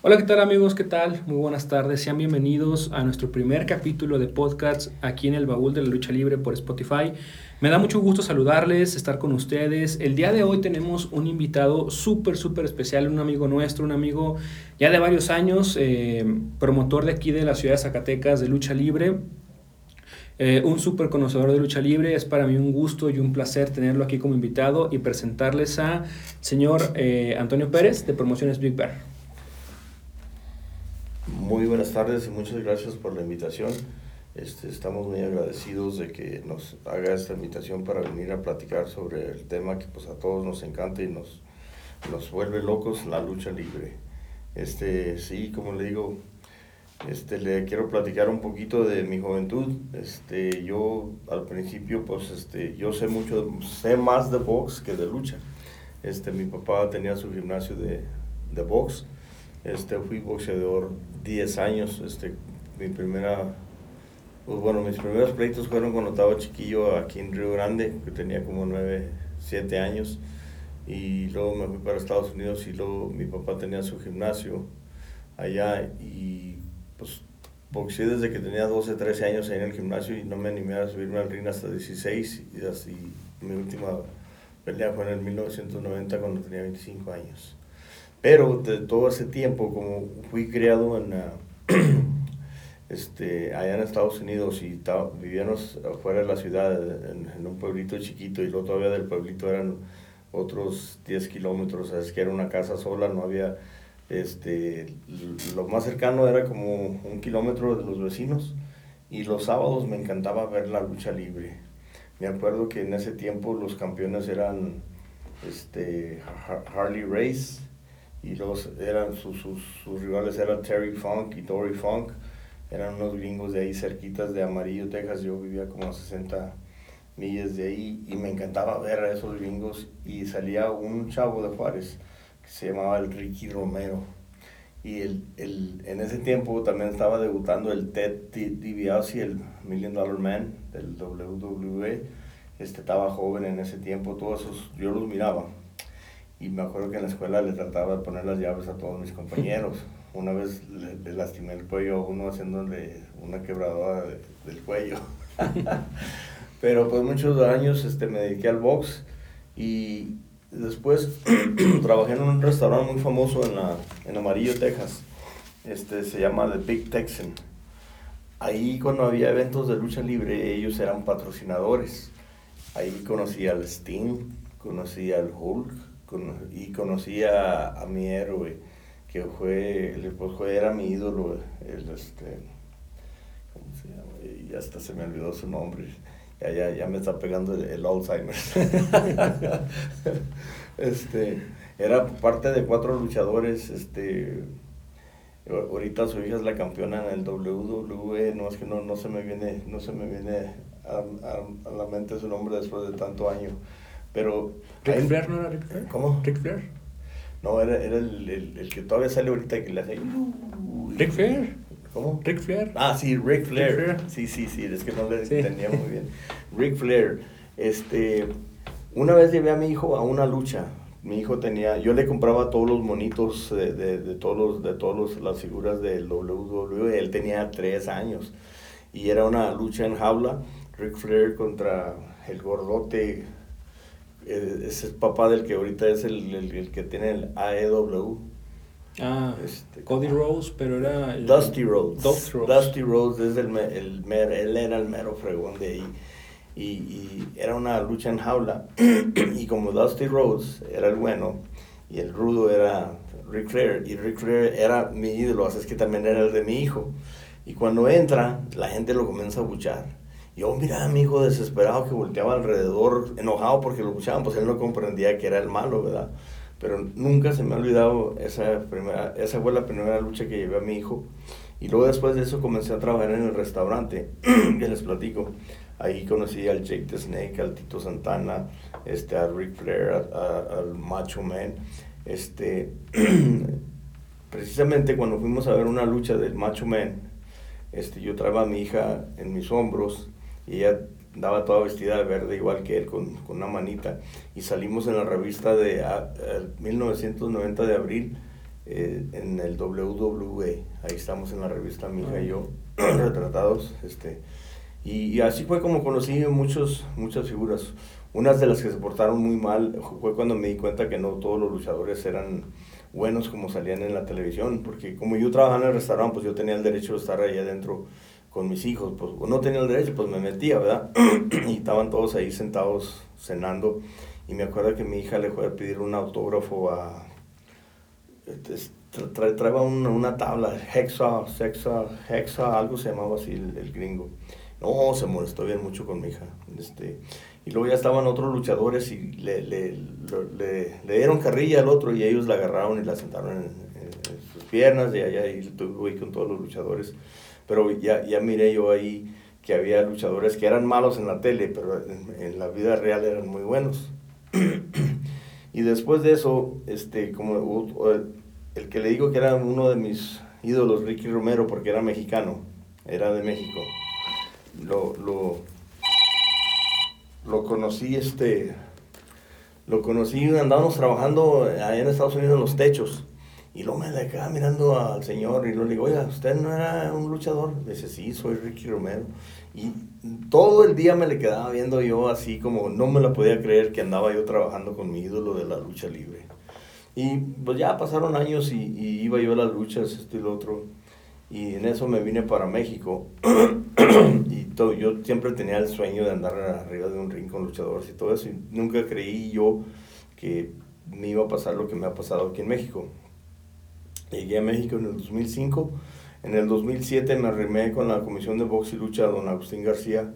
Hola, ¿qué tal amigos? ¿Qué tal? Muy buenas tardes. Sean bienvenidos a nuestro primer capítulo de podcast aquí en el Baúl de la Lucha Libre por Spotify. Me da mucho gusto saludarles, estar con ustedes. El día de hoy tenemos un invitado súper, súper especial, un amigo nuestro, un amigo ya de varios años, eh, promotor de aquí de la ciudad de Zacatecas de Lucha Libre. Eh, un súper conocedor de lucha libre, es para mí un gusto y un placer tenerlo aquí como invitado y presentarles a señor eh, Antonio Pérez de Promociones Big Bear. Muy buenas tardes y muchas gracias por la invitación. Este, estamos muy agradecidos de que nos haga esta invitación para venir a platicar sobre el tema que pues a todos nos encanta y nos, nos vuelve locos, la lucha libre. Este, sí, como le digo, este, le quiero platicar un poquito de mi juventud. Este, yo al principio, pues, este, yo sé mucho, sé más de box que de lucha. Este, mi papá tenía su gimnasio de, de box este, fui boxeador 10 años. Este, mi primera, pues bueno, mis primeros pleitos fueron cuando estaba chiquillo aquí en Río Grande, que tenía como 9, 7 años. Y luego me fui para Estados Unidos y luego mi papá tenía su gimnasio allá y pues boxeé desde que tenía 12, 13 años ahí en el gimnasio y no me animé a subirme al ring hasta 16 y así mi última pelea fue en el 1990 cuando tenía 25 años. Pero de todo ese tiempo, como fui criado en, ah, este, allá en Estados Unidos y vivíamos afuera de la ciudad, en, un pueblito chiquito, y luego todavía del pueblito eran otros 10 kilómetros, es que era una casa sola, no había, este, lo más cercano era como un kilómetro de los vecinos, y los sábados me encantaba ver la lucha libre. Me acuerdo que en ese tiempo los campeones eran este, Harley Race, y los, eran sus, sus, sus, rivales eran Terry Funk y Dory Funk, eran unos gringos de ahí cerquitas de Amarillo, Texas, yo vivía como a 60 millas de ahí y me encantaba ver a esos gringos. Y salía un chavo de Juárez que se llamaba el Ricky Romero. Y el, el, en ese tiempo también estaba debutando el Ted DiBiase, el Million Dollar Man del WWE, este estaba joven en ese tiempo, todos esos, yo los miraba y me acuerdo que en la escuela le trataba de poner las llaves a todos mis compañeros. Una vez le, lastimé el cuello a uno haciéndole una quebradora del cuello. Pero pues muchos años este, me dediqué al box y después trabajé en un restaurante muy famoso en, la, en Amarillo, Texas. Este, se llama The Big Texan. Ahí cuando había eventos de lucha libre, ellos eran patrocinadores. Ahí conocí al Sting, conocí al Hulk, y conocí a, mi héroe, que fue, pues fue, era mi ídolo, el, este, ¿cómo se llama? Y hasta se me olvidó su nombre, ya, ya, ya me está pegando el, Alzheimer. este, era parte de cuatro luchadores, este, ahorita su hija es la campeona en el WWE, no es que no, no se me viene, no se me viene a, a, a la mente su nombre después de tanto año. Pero. ¿Rick Flair no era Rick Flair? ¿Cómo? ¿Rick Flair? No, era, era el, el, el, que todavía sale ahorita que le hace. ¿Rick Flair? ¿Cómo? Rick Flair. Ah, sí, Rick Flair. Sí, sí, sí, es que no le entendía muy bien. Rick Flair. Este. Una vez llevé a mi hijo a una lucha. Mi hijo tenía, yo le compraba todos los monitos de, de, de todos los, de todas las figuras del WWE. Él tenía tres años y era una lucha en jaula. Rick Flair contra el gordote es el papá del que ahorita es el, el, que tiene el AEW. Ah, este, Cody Rose, pero era... Dusty Rhodes. Dusty Rhodes. es el, el él era el mero fregón de ahí. Y, y, era una lucha en jaula. y como Dusty Rhodes era el bueno y el rudo era Rick Flair, y Rick Flair era mi ídolo, así es que también era el de mi hijo. Y cuando entra, la gente lo comienza a buchar yo miraba a mi hijo desesperado que volteaba alrededor, enojado porque lo escuchaban, pues él no comprendía que era el malo, ¿verdad? Pero nunca se me ha olvidado esa primera, esa fue la primera lucha que llevé a mi hijo. Y luego después de eso comencé a trabajar en el restaurante, que les platico. Ahí conocí al Jake the Snake, al Tito Santana, este, a Rick Flair, al Macho Man. Este, precisamente cuando fuimos a ver una lucha del Macho Man, este, yo traía a mi hija en mis hombros y ella andaba toda vestida de verde igual que él con, con una manita y salimos en la revista de 1990 de abril eh, en el WWE. Ahí estamos en la revista, mi hija y yo, retratados. Este, y, así fue como conocí muchos, muchas figuras. Unas de las que se portaron muy mal fue cuando me di cuenta que no todos los luchadores eran buenos como salían en la televisión, porque como yo trabajaba en el restaurante, pues yo tenía el derecho de estar ahí adentro con mis hijos, pues no tenía el derecho, pues me metía, ¿verdad? y estaban todos ahí sentados cenando, y me acuerdo que mi hija le fue a pedir un autógrafo a... Tra traeba una, una, tabla, hexa, sexa, hexa, algo se llamaba así el, el gringo. No, se molestó bien mucho con mi hija. Este, y luego ya estaban otros luchadores y le, le, le, le dieron carrilla al otro y ellos la agarraron y la sentaron en, sus piernas y allá y estuve con todos los luchadores. Pero ya, ya miré yo ahí que había luchadores que eran malos en la tele, pero en, en la vida real eran muy buenos. y después de eso, este, como el, el que le digo que era uno de mis ídolos, Ricky Romero, porque era mexicano, era de México lo, lo, lo conocí, este, lo conocí, andábamos trabajando allá en Estados Unidos en los techos. Y luego me quedaba mirando al señor y le digo, oiga, ¿usted no era un luchador? Dice, sí, soy Ricky Romero. Y todo el día me le quedaba viendo yo así como no me lo podía creer que andaba yo trabajando con mi ídolo de la lucha libre. Y pues ya pasaron años y, y iba yo a las luchas, esto y lo otro. Y en eso me vine para México. y todo, yo siempre tenía el sueño de andar arriba de un ring con luchadores y todo eso. Y nunca creí yo que me iba a pasar lo que me ha pasado aquí en México. Llegué a México en el 2005. En el 2007 me arrimé con la Comisión de Box y Lucha, don Agustín García,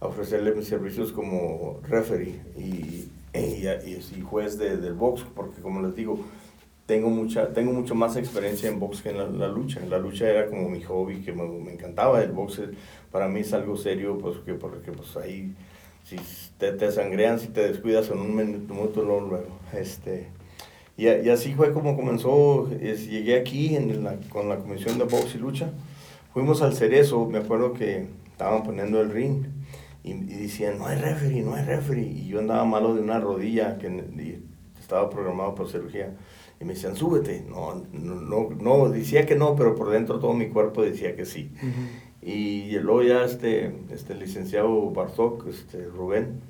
a ofrecerle mis servicios como referee y, y, y, juez de, del box, porque como les digo, tengo mucha tengo mucho más experiencia en box que en la, lucha. La lucha era como mi hobby, que me, me, encantaba. El box para mí es algo serio, pues que porque pues ahí si te, te sangrean, si te descuidas en un minuto luego. Este, y, y, así fue como comenzó. Es, llegué aquí en la, con la comisión de box y lucha. Fuimos al Cerezo, me acuerdo que estaban poniendo el ring. Y, y decían, no hay referee, no hay referee. Y yo andaba malo de una rodilla que estaba programado por cirugía. Y me decían, súbete. No, no, no, decía que no, pero por dentro todo mi cuerpo decía que sí. Y luego ya este, este licenciado Bartok, este Rubén,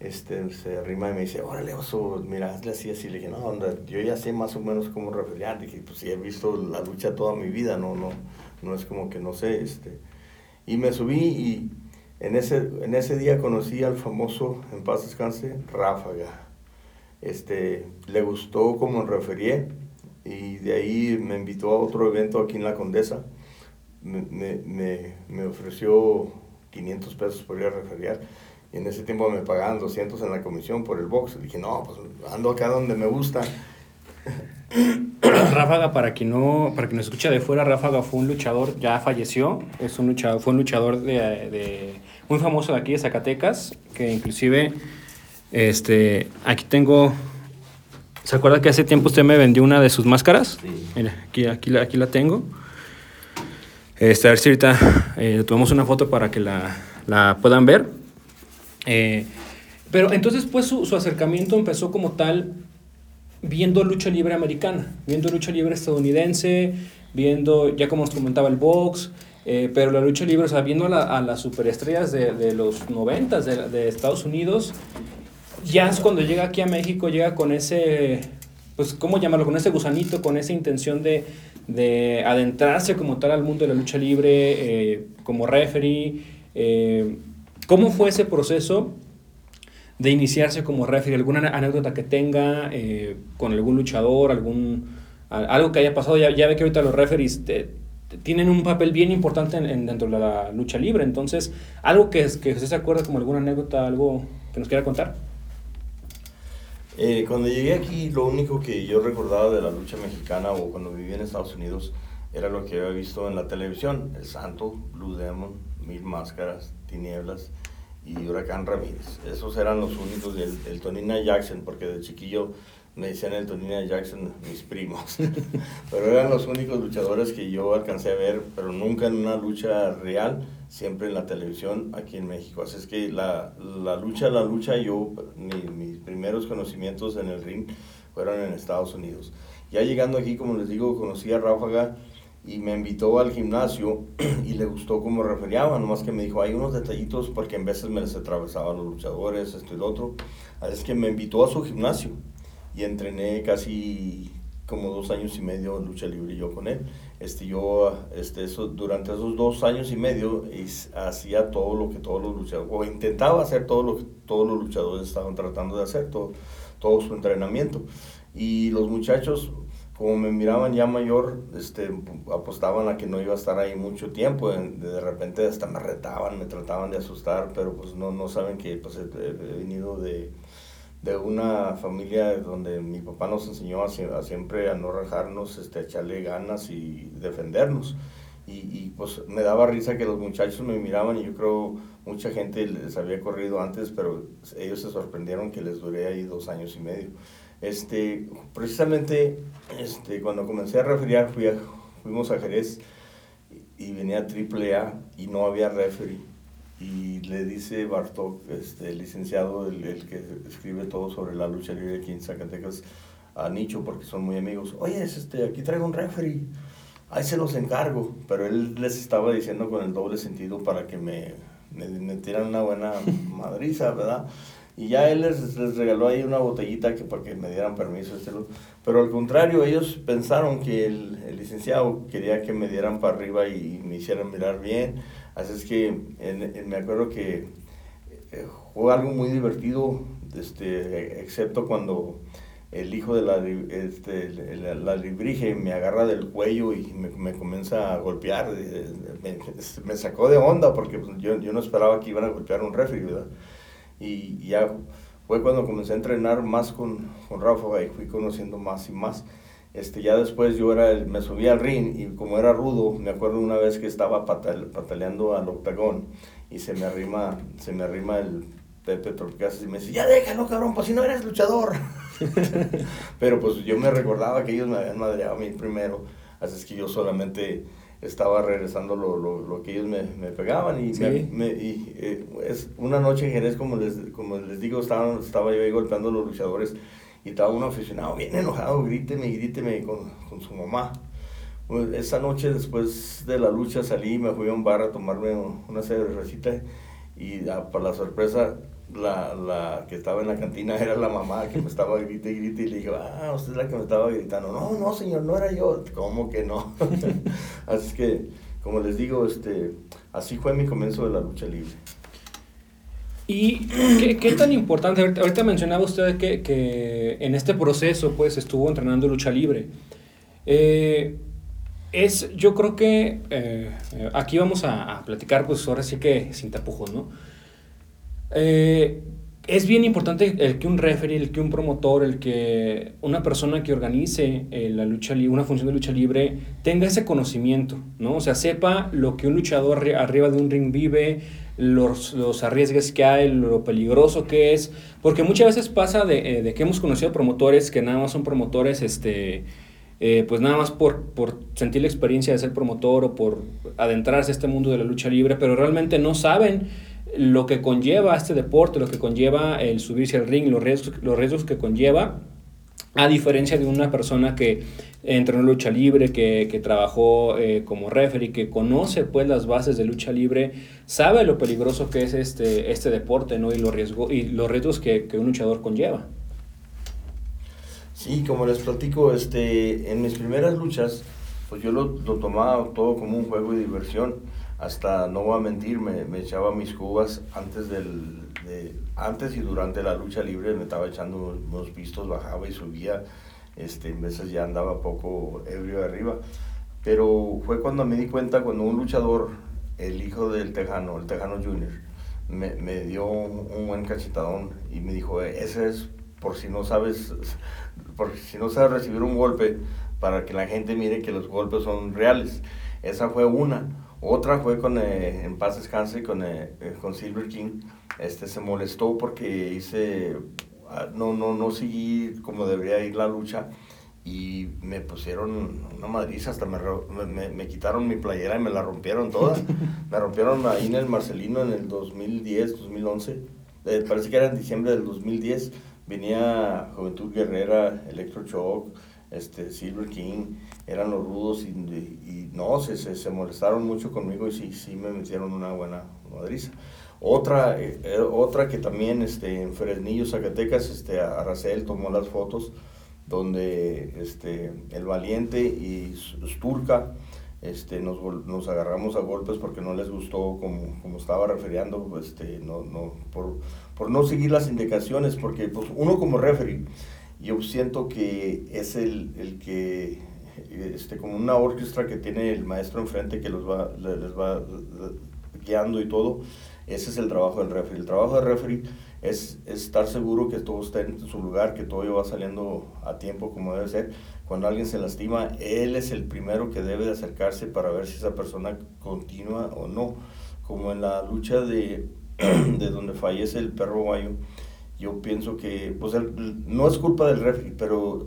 este, se arrima y me dice, órale, oso, mira, hazle así, así. Le dije, no, onda, yo ya sé más o menos cómo referiar. Dije, pues sí, he visto la lucha toda mi vida, no, no, no es como que no sé. Este. Y me subí y en ese, en ese día conocí al famoso, en paz descanse, Ráfaga este, le gustó como referí y de ahí me invitó a otro evento aquí en La Condesa. Me, me, me ofreció 500 pesos por ir a referiar y en ese tiempo me pagaban 200 en la comisión por el box. Y dije, no, pues ando acá donde me gusta. Ráfaga, para quien no, para quien nos escucha de fuera, Ráfaga fue un luchador, ya falleció, es un luchador, fue un luchador de, de, muy famoso de aquí de Zacatecas, que inclusive este, aquí tengo. ¿Se acuerda que hace tiempo usted me vendió una de sus máscaras? Sí. Mira, aquí, aquí, la, aquí la tengo. Este, a ver si ahorita eh, tomamos una foto para que la, la puedan ver. Eh, pero entonces, pues su, su, acercamiento empezó como tal viendo lucha libre americana, viendo lucha libre estadounidense, viendo, ya como nos comentaba, el box. Eh, pero la lucha libre, o sea, viendo la, a las superestrellas de, de los noventas de, de Estados Unidos ya es cuando llega aquí a México, llega con ese, pues, ¿cómo llamarlo? Con ese gusanito, con esa intención de, de adentrarse como tal al mundo de la lucha libre, eh, como referee. Eh, ¿Cómo fue ese proceso de iniciarse como referee? ¿Alguna anécdota que tenga eh, con algún luchador, algún, algo que haya pasado? Ya, ya ve que ahorita los referees tienen un papel bien importante en, dentro de la lucha libre. Entonces, algo que, que usted se acuerda como alguna anécdota, algo que nos quiera contar. Eh, cuando llegué aquí, lo único que yo recordaba de la lucha mexicana o cuando vivía en Estados Unidos era lo que había visto en la televisión: El Santo, Blue Demon, Mil Máscaras, Tinieblas y Huracán Ramírez. Esos eran los únicos, el, el Tonina Jackson, porque de chiquillo me decían el Tonina Jackson mis primos. pero eran los únicos luchadores que yo alcancé a ver, pero nunca en una lucha real siempre en la televisión aquí en México. Así es que la, la lucha, la lucha, yo, mis primeros conocimientos en el ring fueron en Estados Unidos. Ya llegando aquí, como les digo, conocí a Ráfaga y me invitó al gimnasio y le gustó cómo referiaba, nomás que me dijo, hay unos detallitos porque en veces me les atravesaban los luchadores, esto y lo otro. Así es que me invitó a su gimnasio y entrené casi como dos años y medio lucha libre yo con él. Este, yo este, eso, durante esos dos años y medio hacía todo lo que todos los luchadores, o intentaba hacer todo lo que todos los luchadores estaban tratando de hacer, todo, todo su entrenamiento. Y los muchachos, como me miraban ya mayor, este, apostaban a que no iba a estar ahí mucho tiempo. De repente hasta me retaban, me trataban de asustar, pero pues no, no saben que pues, he venido de de una familia donde mi papá nos enseñó a, siempre a no rajarnos, este, a echarle ganas y defendernos. Y, y, pues me daba risa que los muchachos me miraban y yo creo mucha gente les había corrido antes, pero ellos se sorprendieron que les duré ahí dos años y medio. Este, precisamente este, cuando comencé a refriar fui fuimos a Jerez y, venía triple A y no había referee y le dice Bartok, este, el licenciado, el, el, que escribe todo sobre la lucha libre aquí en Zacatecas, a Nicho, porque son muy amigos, oye, este, aquí traigo un referee, ahí se los encargo, pero él les estaba diciendo con el doble sentido para que me, me una buena madriza, ¿verdad? Y ya él les, les, regaló ahí una botellita que para que me dieran permiso. Este, pero al contrario, ellos pensaron que el, el licenciado quería que me dieran para arriba y me hicieran mirar bien Así es que me acuerdo que eh, fue algo muy divertido, este, excepto cuando el hijo de la, este, la, librige me agarra del cuello y me, me comienza a golpear. Me, sacó de onda porque pues, yo, yo, no esperaba que iban a golpear un refri, ¿verdad? Y ya fue cuando comencé a entrenar más con, con Rafa y fui conociendo más y más. Este, ya después yo era el, me subí al ring y como era rudo, me acuerdo una vez que estaba pataleando al octagón y se me arrima, se me arrima el Pepe Torcasas y me dice, ya déjalo cabrón, pues si no eres luchador. Pero pues yo me recordaba que ellos me habían madreado a mí primero, así es que yo solamente estaba regresando lo, lo, lo que ellos me, me pegaban y, me, y eh, es una noche en Jerez, como les, como les digo, estaba, estaba yo ahí golpeando a los luchadores y estaba un aficionado bien enojado, gríteme, gríteme con, con su mamá. Pues, esa noche después de la lucha salí, me fui a un bar a tomarme una cervecita y ah, para la sorpresa la, la, que estaba en la cantina era la mamá que me estaba grite y grite y le dije, ah, usted es la que me estaba gritando. No, no, señor, no era yo. ¿Cómo que no? así que, como les digo, este, así fue mi comienzo de la lucha libre. ¿Y qué, qué, tan importante? Ahorita mencionaba usted que, que, en este proceso pues estuvo entrenando lucha libre. Eh, es, yo creo que eh, aquí vamos a, a, platicar pues ahora sí que sin tapujos, ¿no? Eh, es bien importante el que un referee, el que un promotor, el que una persona que organice la lucha una función de lucha libre tenga ese conocimiento, ¿no? O sea, sepa lo que un luchador arriba de un ring vive, los, los arriesgues que hay, lo peligroso que es, porque muchas veces pasa de, eh, de que hemos conocido promotores que nada más son promotores, este, eh, pues nada más por, por sentir la experiencia de ser promotor o por adentrarse a este mundo de la lucha libre, pero realmente no saben lo que conlleva este deporte, lo que conlleva el subirse al ring, los riesgos, los riesgos que conlleva, a diferencia de una persona que entrenó lucha libre, que, que trabajó eh, como referee, que conoce pues las bases de lucha libre, sabe lo peligroso que es este, este deporte ¿no? y, los riesgo, y los retos que, que, un luchador conlleva. Sí, como les platico, este, en mis primeras luchas, pues yo lo, lo tomaba todo como un juego de diversión. Hasta, no voy a mentir, me, me echaba mis cubas antes, del, de, antes y durante la lucha libre, me estaba echando unos pistos, bajaba y subía este, en veces ya andaba poco ebrio arriba. Pero fue cuando me di cuenta, cuando un luchador, el hijo del Tejano, el Tejano Junior, me, me dio un, buen cachetadón y me dijo, ese es por si no sabes, por si no sabes recibir un golpe, para que la gente mire que los golpes son reales. Esa fue una. Otra fue con, eh, en paz descanse, con, eh, eh, con Silver King. Este se molestó porque hice Ah, no, no, no seguí como debería ir la lucha y me pusieron una madriza, hasta me, me, me, quitaron mi playera y me la rompieron toda. me rompieron ahí en el Marcelino en el 2010, 2011. Eh, parece que era en diciembre del 2010. Venía Juventud Guerrera, Electro Shock, este, Silver King, eran los rudos y, no, se, se, se, molestaron mucho conmigo y sí, sí me metieron una buena madriza. Otra, eh, eh, otra que también este, en Fresnillo, Zacatecas, este, Aracel tomó las fotos donde este, el valiente y Sturka este, nos, nos, agarramos a golpes porque no les gustó como, como estaba refiriendo, este, no, no, por, por, no seguir las indicaciones, porque pues, uno como referee, yo siento que es el, el que, este, como una orquesta que tiene el maestro enfrente que los va, les va guiando y todo, ese es el trabajo del referee. El trabajo del referee es, estar seguro que todo está en su lugar, que todo va saliendo a tiempo como debe ser. Cuando alguien se lastima, él es el primero que debe de acercarse para ver si esa persona continúa o no. Como en la lucha de, de donde fallece el perro guayo, yo pienso que pues no es culpa del referee, pero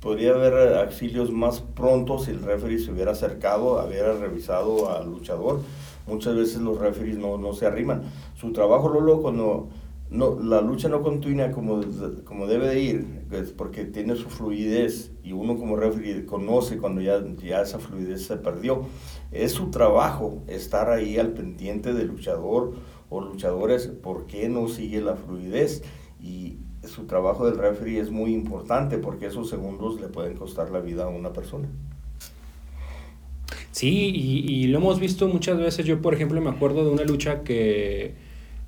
podría haber auxilios más pronto si el referee se hubiera acercado, hubiera revisado al luchador. Muchas veces los referees no, no se arriman. Su trabajo, Lolo, cuando no, la lucha no continúa como, como debe de ir, porque tiene su fluidez y uno como referee conoce cuando ya, ya esa fluidez se perdió. Es su trabajo estar ahí al pendiente del luchador o luchadores, por qué no sigue la fluidez. Y su trabajo del referee es muy importante porque esos segundos le pueden costar la vida a una persona. Sí, y, y lo hemos visto muchas veces. Yo, por ejemplo, me acuerdo de una lucha que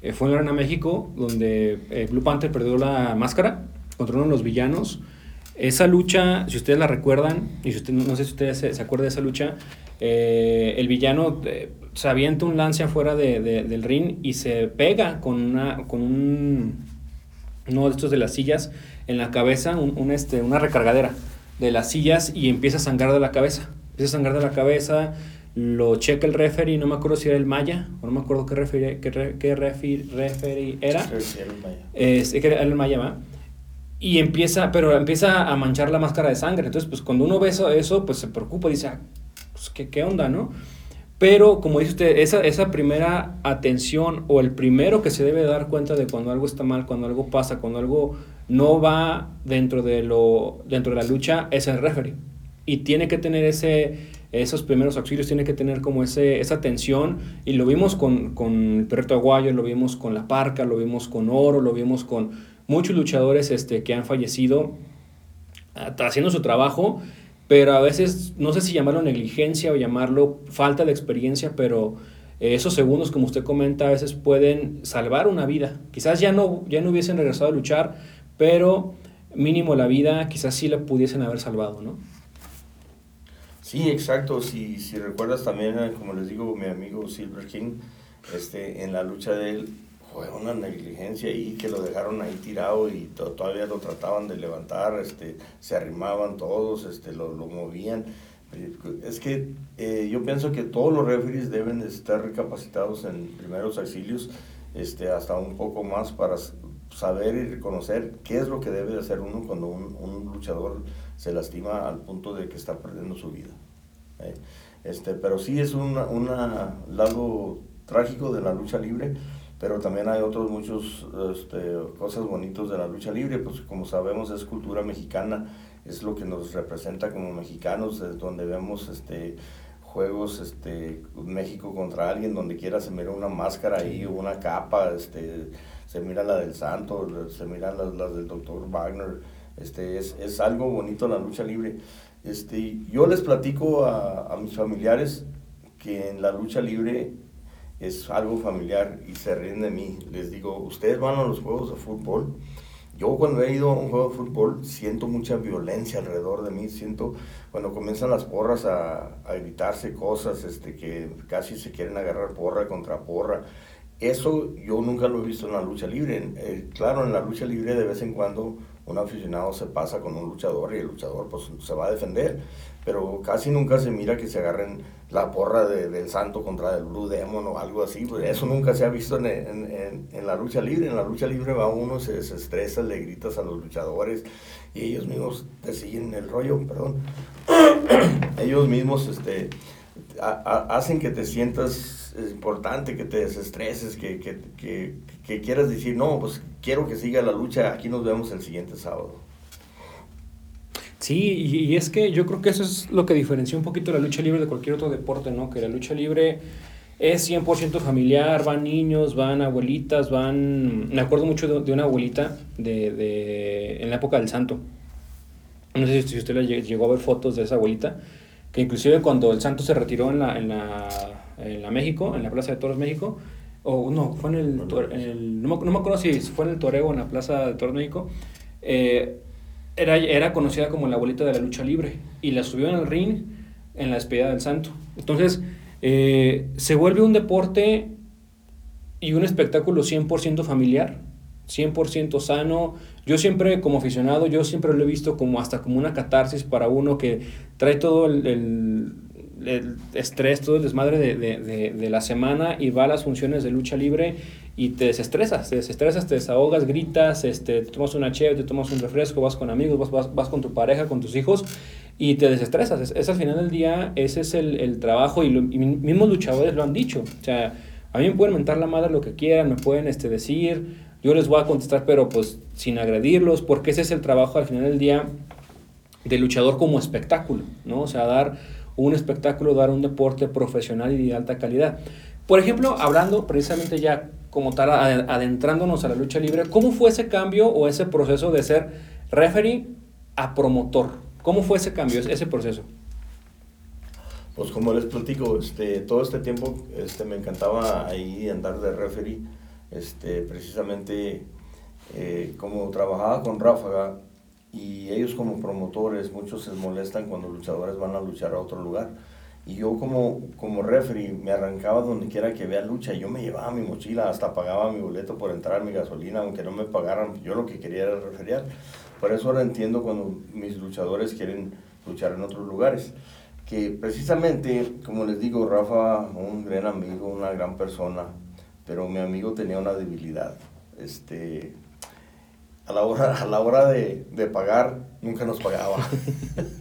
eh, fue en Arena México, donde eh, Blue Panther perdió la máscara contra uno de los villanos. Esa lucha, si ustedes la recuerdan, y si usted, no sé si ustedes se, acuerdan de esa lucha, eh, el villano se avienta un lance afuera de, del ring y se pega con, una, con un, uno de estos de las sillas en la cabeza, un, este, una recargadera de las sillas y empieza a sangrar de la cabeza. Empieza a sangrar de la cabeza, lo checa el referee, no me acuerdo si era el Maya, o no me acuerdo qué referee, qué, qué referee, era. Sí, era el Maya. Es, era el Maya, ¿va? Y empieza, pero empieza a manchar la máscara de sangre. Entonces, pues cuando uno ve eso, eso pues se preocupa, dice, ah, pues ¿qué, qué onda, ¿no? Pero, como dice usted, esa, esa primera atención o el primero que se debe dar cuenta de cuando algo está mal, cuando algo pasa, cuando algo no va dentro de, lo, dentro de la lucha, es el referee. Y tiene que tener ese, esos primeros auxilios tiene que tener como ese, esa atención y lo vimos con, con el perrito aguayo, lo vimos con la parca, lo vimos con oro, lo vimos con muchos luchadores este, que han fallecido ah, haciendo su trabajo, pero a veces no sé si llamarlo negligencia o llamarlo falta de experiencia, pero esos segundos, como usted comenta, a veces pueden salvar una vida. Quizás ya no, ya no hubiesen regresado a luchar, pero mínimo la vida quizás sí la pudiesen haber salvado, ¿no? Sí, exacto. Si, si recuerdas también, eh, como les digo, mi amigo Silver King, este, en la lucha de él fue una negligencia ahí que lo dejaron ahí tirado y todavía lo trataban de levantar, este, se arrimaban todos, este, lo, lo movían. Es que eh, yo pienso que todos los referees deben estar recapacitados en primeros auxilios, este, hasta un poco más para saber y reconocer qué es lo que debe hacer uno cuando un, un luchador se lastima al punto de que está perdiendo su vida. ¿eh? Este, pero sí es un una lado trágico de la lucha libre, pero también hay otros muchos este, cosas bonitos de la lucha libre, pues como sabemos es cultura mexicana, es lo que nos representa como mexicanos, es donde vemos este, juegos este, México contra alguien, donde quiera se mira una máscara ahí, una capa, este, se mira la del santo, se mira las, las del doctor Wagner, este, es, es algo bonito la lucha libre. Este, yo les platico a, a, mis familiares que en la lucha libre es algo familiar y se ríen de mí. Les digo, ustedes van a los juegos de fútbol. Yo cuando he ido a un juego de fútbol siento mucha violencia alrededor de mí, siento cuando comienzan las porras a, a gritarse cosas, este, que casi se quieren agarrar porra contra porra. Eso yo nunca lo he visto en la lucha libre. Eh, claro, en la lucha libre de vez en cuando un aficionado se pasa con un luchador y el luchador pues se va a defender, pero casi nunca se mira que se agarren la porra de, del santo contra el Blue Demon o algo así, eso nunca se ha visto en, en, en, la lucha libre, en la lucha libre va uno, se desestresa, le gritas a los luchadores y ellos mismos te siguen el rollo, perdón, ellos mismos este, hacen que te sientas importante que te desestreses, que, que, que, que, quieras decir, no, pues quiero que siga la lucha, aquí nos vemos el siguiente sábado. Sí, y, es que yo creo que eso es lo que diferencia un poquito la lucha libre de cualquier otro deporte, ¿no? Que la lucha libre es 100% familiar, van niños, van abuelitas, van... Me acuerdo mucho de, una abuelita de, de, en la época del santo. No sé si usted llegó a ver fotos de esa abuelita, que inclusive cuando el santo se retiró en la, en la, en la México, en la Plaza de Toros México, o no, fue en el, no, me, acuerdo si fue en el Toreo o en la Plaza de Toros México, eh, era, era conocida como la abuelita de la lucha libre y la subió en el ring en la despedida del santo. Entonces, eh, se vuelve un deporte y un espectáculo 100% familiar, 100% sano. Yo siempre, como aficionado, yo siempre lo he visto como hasta como una catarsis para uno que trae todo el, el, estrés, todo el desmadre de, de, de, la semana y va a las funciones de lucha libre y te desestresas, te desestresas, te desahogas, gritas, este, te tomas una cheve, te tomas un refresco, vas con amigos, vas, vas, vas con tu pareja, con tus hijos y te desestresas. Es, al final del día, ese es el, el trabajo y, los mismos luchadores lo han dicho. O sea, a mí me pueden mentar la madre lo que quieran, me pueden este, decir, yo les voy a contestar, pero pues sin agredirlos, porque ese es el trabajo al final del día del luchador como espectáculo, ¿no? O sea, dar un espectáculo, dar un deporte profesional y de alta calidad. Por ejemplo, hablando precisamente ya como tal, adentrándonos a la lucha libre, ¿cómo fue ese cambio o ese proceso de ser referee a promotor? ¿Cómo fue ese cambio, ese proceso? Pues como les platico, este, todo este tiempo este, me encantaba ahí andar de referee, este, precisamente eh, como trabajaba con Ráfaga y ellos como promotores, muchos se molestan cuando luchadores van a luchar a otro lugar. Y yo como, como referee me arrancaba donde quiera que vea lucha, yo me llevaba mi mochila, hasta pagaba mi boleto por entrar, mi gasolina, aunque no me pagaran, yo lo que quería era referiar. Por eso ahora entiendo cuando mis luchadores quieren luchar en otros lugares. Que precisamente, como les digo, Rafa, un gran amigo, una gran persona, pero mi amigo tenía una debilidad. Este, a la hora, a la hora de, de pagar, nunca nos pagaba.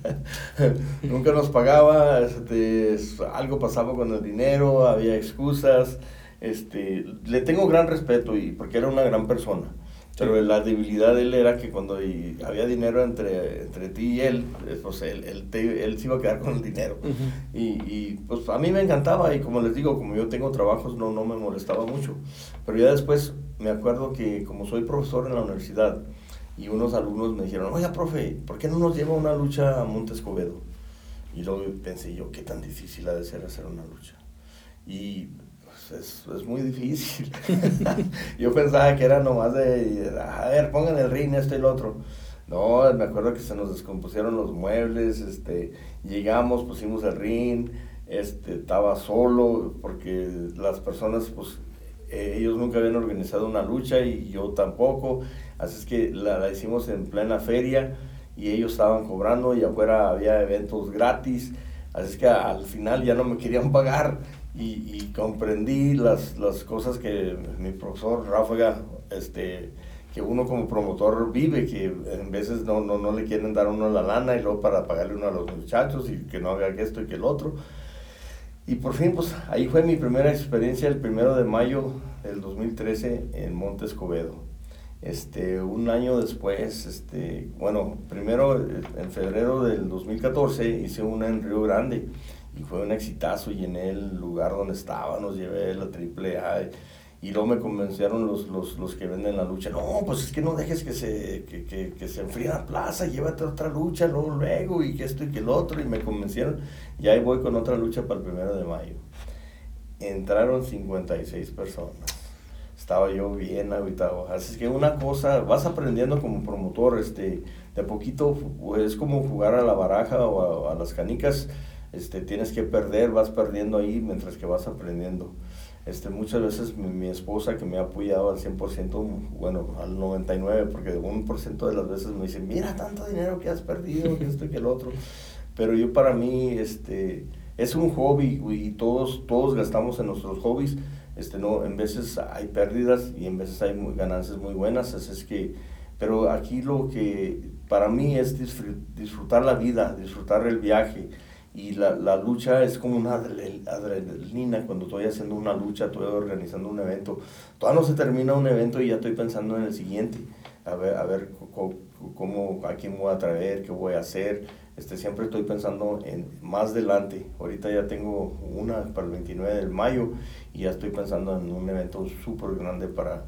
nunca nos pagaba, este, algo pasaba con el dinero, había excusas. Este, le tengo gran respeto y porque era una gran persona. Pero la debilidad de él era que cuando había dinero entre, entre ti y él, eh, pues él, él, él se iba a quedar con el dinero. y, y, pues a mí me encantaba y como les digo, como yo tengo trabajos, no, no me molestaba mucho. Pero ya después me acuerdo que como soy profesor en la universidad y unos alumnos me dijeron, oye, profe, ¿por qué no nos lleva una lucha a Montescobedo? Y luego pensé yo, qué tan difícil ha de ser hacer una lucha. Y es, es muy difícil. Yo pensaba que era nomás de, a ver, pongan el ring, esto y lo otro. No, me acuerdo que se nos descompusieron los muebles, este, llegamos, pusimos el ring, este, estaba solo, porque las personas, pues, eh, ellos nunca habían organizado una lucha y yo tampoco, así es que la, la hicimos en plena feria y ellos estaban cobrando y afuera había eventos gratis, así es que al final ya no me querían pagar y, comprendí las, las, cosas que mi profesor Ráfaga, este, que uno como promotor vive, que en veces no, no, no le quieren dar uno la lana y luego para pagarle uno a los muchachos y que no haga esto y que el otro. Y por fin, pues ahí fue mi primera experiencia el primero de mayo del 2013 en Montes Escobedo. Este, un año después, este, bueno, primero en febrero del 2014 hice una en Río Grande y fue un exitazo, llené el lugar donde estaba, nos llevé la triple A y luego me convencieron los, los, los, que venden la lucha, no, pues es que no dejes que se, que, que, que se enfríe la plaza, llévate otra lucha luego, luego y que esto y que el otro y me convencieron y ahí voy con otra lucha para el primero de mayo. Entraron 56 personas. Estaba yo bien habitado. Así que una cosa, vas aprendiendo como promotor, este, de poquito, es como jugar a la baraja o a las canicas este, tienes que perder, vas perdiendo ahí mientras que vas aprendiendo. Este, muchas veces mi, esposa que me ha apoyado al 100%, bueno, al 99%, porque un por ciento de las veces me dice, mira tanto dinero que has perdido, que esto y que el otro. Pero yo para mí, este, es un hobby y todos, todos gastamos en nuestros hobbies. Este, no, en veces hay pérdidas y en veces hay ganancias muy buenas, es que, pero aquí lo que para mí es disfrutar la vida, disfrutar el viaje, y la, la, lucha es como una adrenalina cuando estoy haciendo una lucha, estoy organizando un evento. Todavía no se termina un evento y ya estoy pensando en el siguiente, a ver, a ver cómo, a quién voy a traer, qué voy a hacer. Este, siempre estoy pensando en más adelante. Ahorita ya tengo una para el 29 de mayo y ya estoy pensando en un evento súper grande para,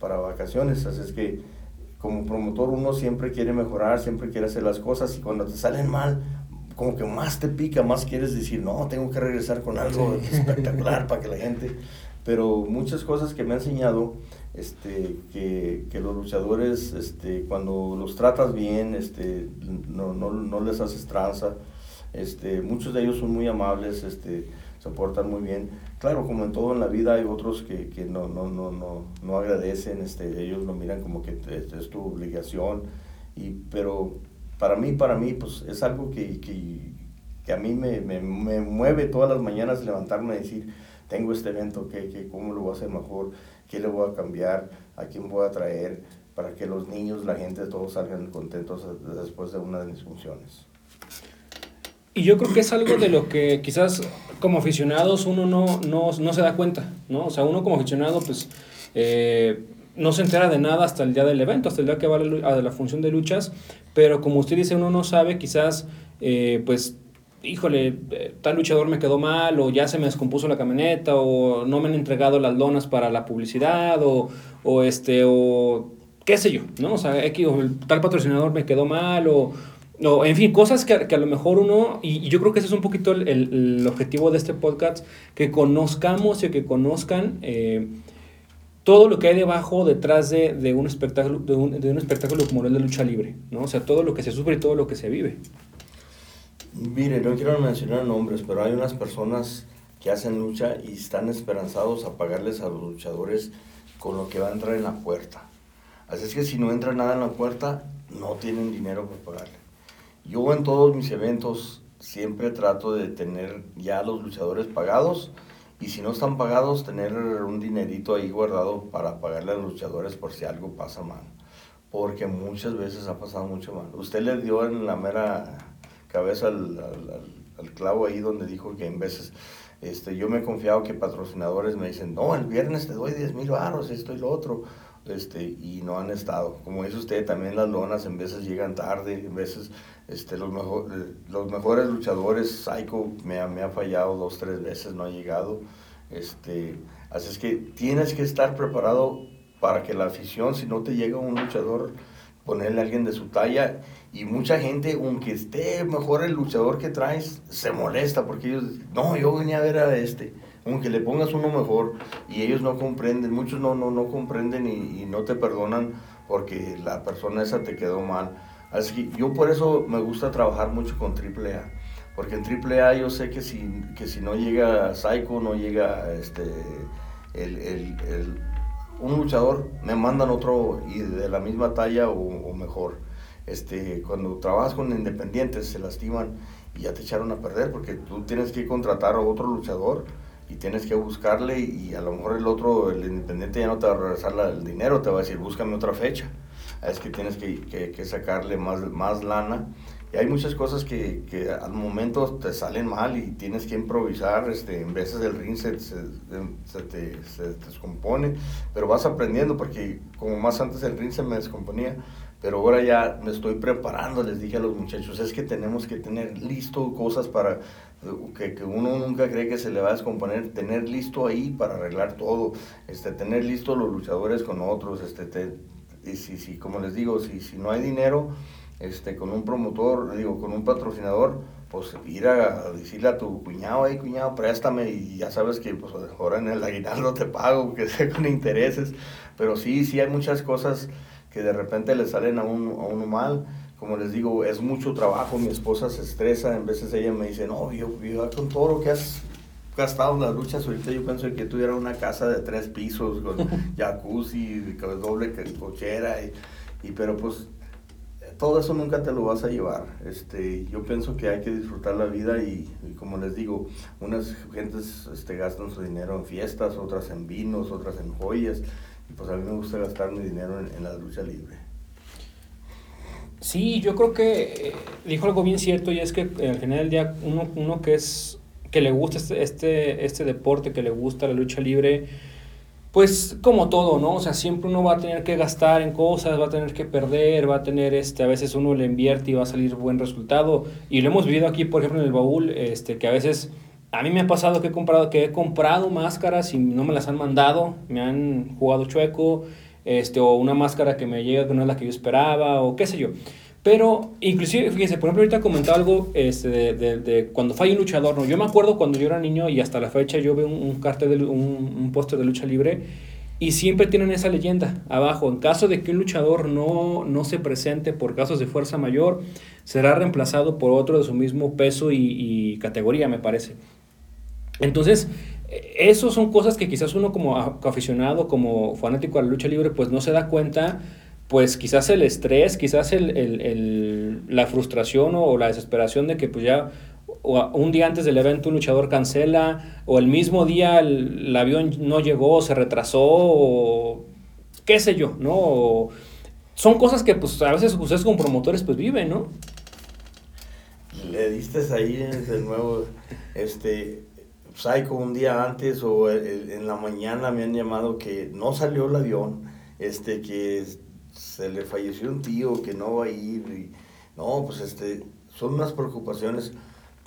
para vacaciones. Así es que como promotor uno siempre quiere mejorar, siempre quiere hacer las cosas y cuando te salen mal, como que más te pica, más quieres decir, no, tengo que regresar con algo espectacular para que la gente... Pero muchas cosas que me ha enseñado este, que, que, los luchadores, este, cuando los tratas bien, este, no, no, no les haces tranza, este, muchos de ellos son muy amables, este, se portan muy bien. Claro, como en todo en la vida hay otros que, que no, no, no, no, no agradecen, este, ellos lo miran como que es, es tu obligación, y, pero para mí, para mí, pues es algo que, que, que a mí me, me, me, mueve todas las mañanas levantarme y decir, tengo este evento, que, que, ¿cómo lo voy a hacer mejor? ¿Qué le voy a cambiar? ¿A quién voy a traer? Para que los niños, la gente, todos salgan contentos después de una de mis funciones. Y yo creo que es algo de lo que quizás como aficionados uno no, no, no se da cuenta, ¿no? O sea, uno como aficionado, pues, eh, no se entera de nada hasta el día del evento, hasta el día que va a la, función de luchas, pero como usted dice, uno no sabe, quizás, eh, pues, híjole, eh, tal luchador me quedó mal, o ya se me descompuso la camioneta, o no me han entregado las lonas para la publicidad, o, o este, o qué sé yo, ¿no? O sea, X, tal patrocinador me quedó mal, o, o en fin, cosas que, que, a lo mejor uno, y, yo creo que ese es un poquito el, el, objetivo de este podcast, que conozcamos y que conozcan eh, todo lo que hay debajo, detrás de, de un espectáculo, de un, de un espectáculo como el de lucha libre, ¿no? O sea, todo lo que se sufre y todo lo que se vive. Mire, no quiero mencionar nombres, pero hay unas personas que hacen lucha y están esperanzados a pagarles a los luchadores con lo que va a entrar en la puerta. Así es que si no entra nada en la puerta, no tienen dinero para pagarle. Yo en todos mis eventos siempre trato de tener ya los luchadores pagados y si no están pagados, tener un dinerito ahí guardado para pagarle a los luchadores por si algo pasa mal. Porque muchas veces ha pasado mucho mal. Usted le dio en la mera cabeza al, al, clavo ahí donde dijo que en veces este, yo me he confiado que patrocinadores me dicen, no, el viernes te doy 10 mil baros, esto y lo otro, este, y no han estado. Como dice usted, también las lonas en veces llegan tarde, en veces este, los, mejor, los mejores luchadores, Psycho me ha, me ha fallado dos, tres veces, no ha llegado. Este, así es que tienes que estar preparado para que la afición, si no te llega un luchador, ponerle a alguien de su talla y mucha gente, aunque esté mejor el luchador que traes, se molesta porque ellos, no, yo venía a ver a este, aunque le pongas uno mejor y ellos no comprenden, muchos no, no, no comprenden y, no te perdonan porque la persona esa te quedó mal. Así que yo por eso me gusta trabajar mucho con AAA, porque en AAA yo sé que si, que si no llega Psycho, no llega este, el, el, el, un luchador, me mandan otro y de la misma talla o, o mejor. Este, cuando trabajas con independientes se lastiman y ya te echaron a perder porque tú tienes que contratar a otro luchador y tienes que buscarle y a lo mejor el otro, el independiente ya no te va a regresar el dinero, te va a decir búscame otra fecha. Es que tienes que, que, que sacarle más, más lana y hay muchas cosas que, que, al momento te salen mal y tienes que improvisar. Este, en veces el ring se, se, se, te, se, descompone, pero vas aprendiendo porque como más antes el ring se me descomponía, pero ahora ya me estoy preparando, les dije a los muchachos, es que tenemos que tener listo cosas para que, que uno nunca cree que se le va a descomponer, tener listo ahí para arreglar todo, este, tener listo los luchadores con otros, este, te, y si, si, como les digo, si, si no hay dinero, este, con un promotor, digo, con un patrocinador, pues ir a decirle a tu cuñado, hey cuñado, préstame y ya sabes que pues ahora en el aguinaldo te pago, que sea con intereses, pero sí, sí hay muchas cosas que de repente le salen a uno, a uno mal, como les digo, es mucho trabajo, mi esposa se estresa, en veces ella me dice, no, yo, yo con todo lo que has gastado en las luchas, ahorita yo pienso que tuviera una casa de tres pisos, con jacuzzi, con doble cochera, y, y pero pues todo eso nunca te lo vas a llevar. Este, yo pienso que hay que disfrutar la vida y, como les digo, unas gentes este, gastan su dinero en fiestas, otras en vinos, otras en joyas. Pues a mí me gusta gastar mi dinero en, la lucha libre. Sí, yo creo que eh, dijo algo bien cierto y es que al final del día uno, uno que es que le gusta este, este, este deporte, que le gusta la lucha libre, pues como todo, ¿no? O sea, siempre uno va a tener que gastar en cosas, va a tener que perder, va a tener, este, a veces uno le invierte y va a salir buen resultado. Y lo hemos vivido aquí, por ejemplo, en el baúl, este, que a veces a mí me ha pasado que he comprado, que he comprado máscaras y no me las han mandado, me han jugado chueco, este, o una máscara que me llega que no es la que yo esperaba, o qué sé yo. Pero, inclusive, fíjense, por ejemplo, ahorita comentado algo este, de, cuando falla un luchador, ¿no? Yo me acuerdo cuando yo era niño y hasta la fecha yo veo un, cartel, de, un, un póster de lucha libre y siempre tienen esa leyenda abajo. En caso de que un luchador no, no se presente por casos de fuerza mayor, será reemplazado por otro de su mismo peso y categoría, me parece. Entonces, eso son cosas que quizás uno como aficionado, como fanático de la lucha libre, pues no se da cuenta pues quizás el estrés, quizás el, el, la frustración o la desesperación de que pues ya un día antes del evento un luchador cancela o el mismo día el, avión no llegó, se retrasó o qué sé yo, ¿no? O, son cosas que pues a veces ustedes como promotores pues viven, ¿no? Le diste ahí de nuevo, este, Psycho un día antes o en la mañana me han llamado que no salió el avión, este, que se le falleció un tío que no va a ir. Y, no, pues este, son unas preocupaciones.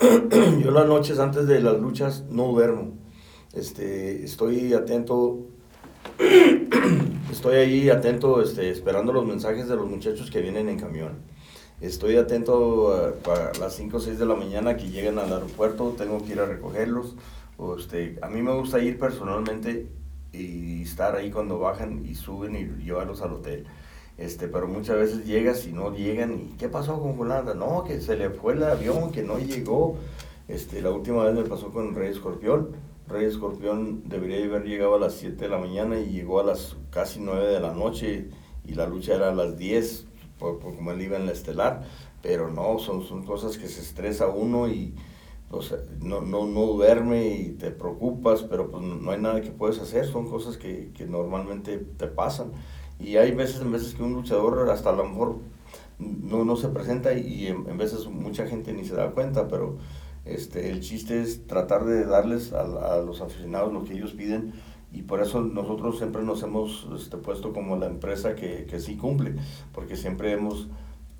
Yo las noches antes de las luchas no duermo. Este, estoy atento, estoy ahí atento, este, esperando los mensajes de los muchachos que vienen en camión. Estoy atento a, para las 5 o 6 de la mañana que lleguen al aeropuerto, tengo que ir a recogerlos. Este, a mí me gusta ir personalmente y estar ahí cuando bajan y suben y llevarlos al hotel. Este, pero muchas veces llegas y no llegan. ¿Y qué pasó con Holanda? No, que se le fue el avión, que no llegó. Este, la última vez me pasó con Rey Escorpión. Rey Escorpión debería haber llegado a las 7 de la mañana y llegó a las casi 9 de la noche y la lucha era a las 10, por, por como él iba en la estelar. Pero no, son, son cosas que se estresa uno y pues, no, no, no duerme y te preocupas, pero pues no hay nada que puedes hacer, son cosas que, que normalmente te pasan. Y hay veces en veces que un luchador hasta a lo mejor no, no se presenta y en, en, veces mucha gente ni se da cuenta, pero este, el chiste es tratar de darles a, a, los aficionados lo que ellos piden y por eso nosotros siempre nos hemos este, puesto como la empresa que, que sí cumple, porque siempre hemos,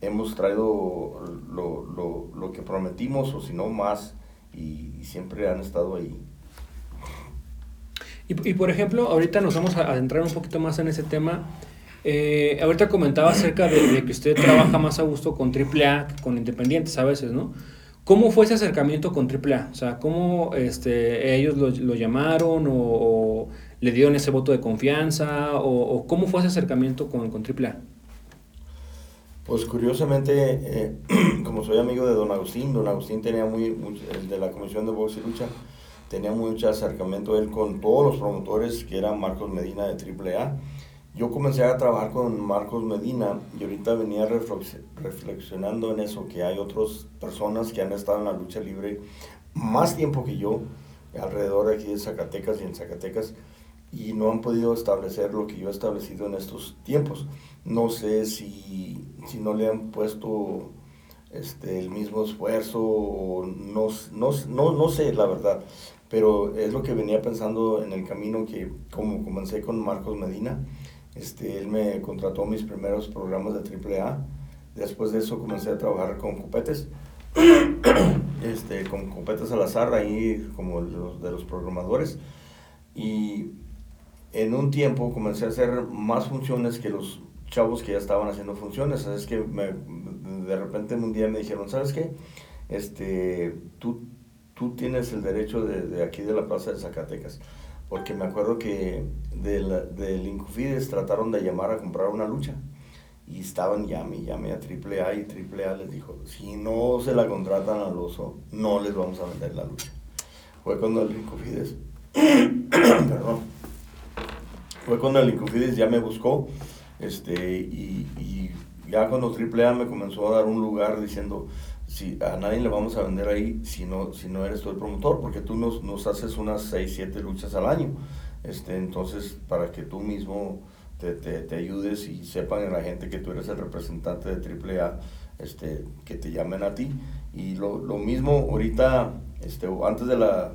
hemos traído lo, lo, lo que prometimos o si no más y, y siempre han estado ahí. Y, y, por ejemplo, ahorita nos vamos a adentrar un poquito más en ese tema. Eh, ahorita comentaba acerca de, de, que usted trabaja más a gusto con AAA que con independientes a veces, ¿no? ¿Cómo fue ese acercamiento con AAA? O sea, ¿cómo este, ellos lo, lo llamaron o, o, le dieron ese voto de confianza? O, o cómo fue ese acercamiento con, con AAA? Pues curiosamente, eh, como soy amigo de don Agustín, don Agustín tenía muy, muy el de la Comisión de Box y Lucha, tenía mucho acercamiento él con todos los promotores que eran Marcos Medina de AAA. Yo comencé a trabajar con Marcos Medina y ahorita venía reflexionando en eso, que hay otras personas que han estado en la lucha libre más tiempo que yo, alrededor de aquí de Zacatecas y en Zacatecas, y no han podido establecer lo que yo he establecido en estos tiempos. No sé si, si no le han puesto este, el mismo esfuerzo, o no, no, no, no sé la verdad, pero es lo que venía pensando en el camino que como comencé con Marcos Medina, este, él me contrató mis primeros programas de AAA, después de eso comencé a trabajar con Cupetes, este, con Cupetes Salazar, ahí como de los, de los programadores, y en un tiempo comencé a hacer más funciones que los chavos que ya estaban haciendo funciones, es que me, de repente un día me dijeron, ¿sabes qué? Este, tú tú tienes el derecho de, de, aquí de la Plaza de Zacatecas. Porque me acuerdo que del, del Incufides trataron de llamar a comprar una lucha. Y estaban llame llame a AAA y AAA les dijo, si no se la contratan al oso, no les vamos a vender la lucha. Fue cuando el Incufides, perdón, fue cuando el Incufides ya me buscó este, y, ya cuando AAA me comenzó a dar un lugar diciendo, si a nadie le vamos a vender ahí si no, si no eres tú el promotor, porque tú nos, nos haces unas 6, 7 luchas al año. Este, entonces, para que tú mismo te, te, te, ayudes y sepan la gente que tú eres el representante de AAA, este, que te llamen a ti. Y lo, lo mismo ahorita, este, antes de la,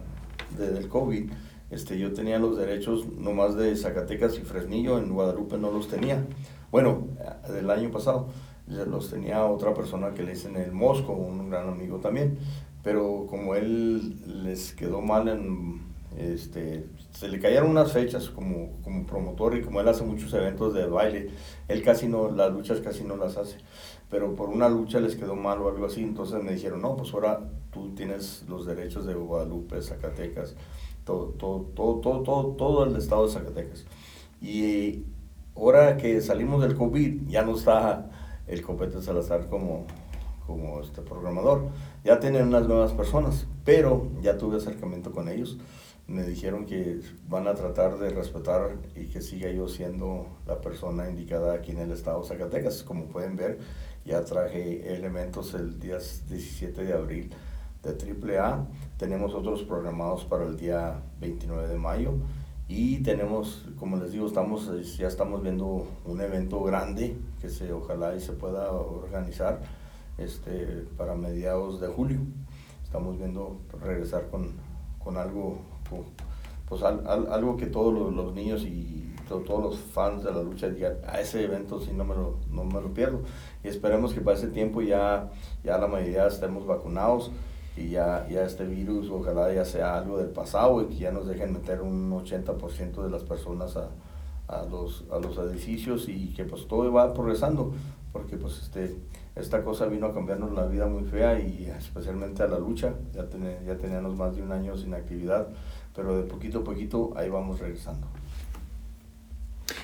de, del COVID, este, yo tenía los derechos nomás de Zacatecas y Fresnillo, en Guadalupe no los tenía. Bueno, del año pasado los tenía otra persona que le dicen el Mosco, un gran amigo también, pero como él les quedó mal en, este, se le cayeron unas fechas como, como promotor y como él hace muchos eventos de baile, él casi no, las luchas casi no las hace, pero por una lucha les quedó mal o algo así, entonces me dijeron, no, pues ahora tú tienes los derechos de Guadalupe, Zacatecas, todo, todo, todo, todo, todo, todo el estado de Zacatecas. Y ahora que salimos del COVID, ya no está el Copete Salazar como, como este programador. Ya tienen unas nuevas personas, pero ya tuve acercamiento con ellos. Me dijeron que van a tratar de respetar y que siga yo siendo la persona indicada aquí en el estado de Zacatecas. Como pueden ver, ya traje elementos el día 17 de abril de AAA. Tenemos otros programados para el día 29 de mayo. Y tenemos, como les digo, estamos, ya estamos viendo un evento grande que se, ojalá y se pueda organizar este, para mediados de julio. Estamos viendo regresar con, con algo, pues algo que todos los, niños y todos los fans de la lucha digan, a ese evento si no me, lo, no me lo pierdo. Y esperemos que para ese tiempo ya, ya la mayoría estemos vacunados y ya, ya este virus ojalá ya sea algo del pasado y que ya nos dejen meter un 80% de las personas a, a, los, a los edificios y que pues todo va progresando porque pues este, esta cosa vino a cambiarnos la vida muy fea y especialmente a la lucha, ya, ya teníamos más de un año sin actividad, pero de poquito a poquito ahí vamos regresando.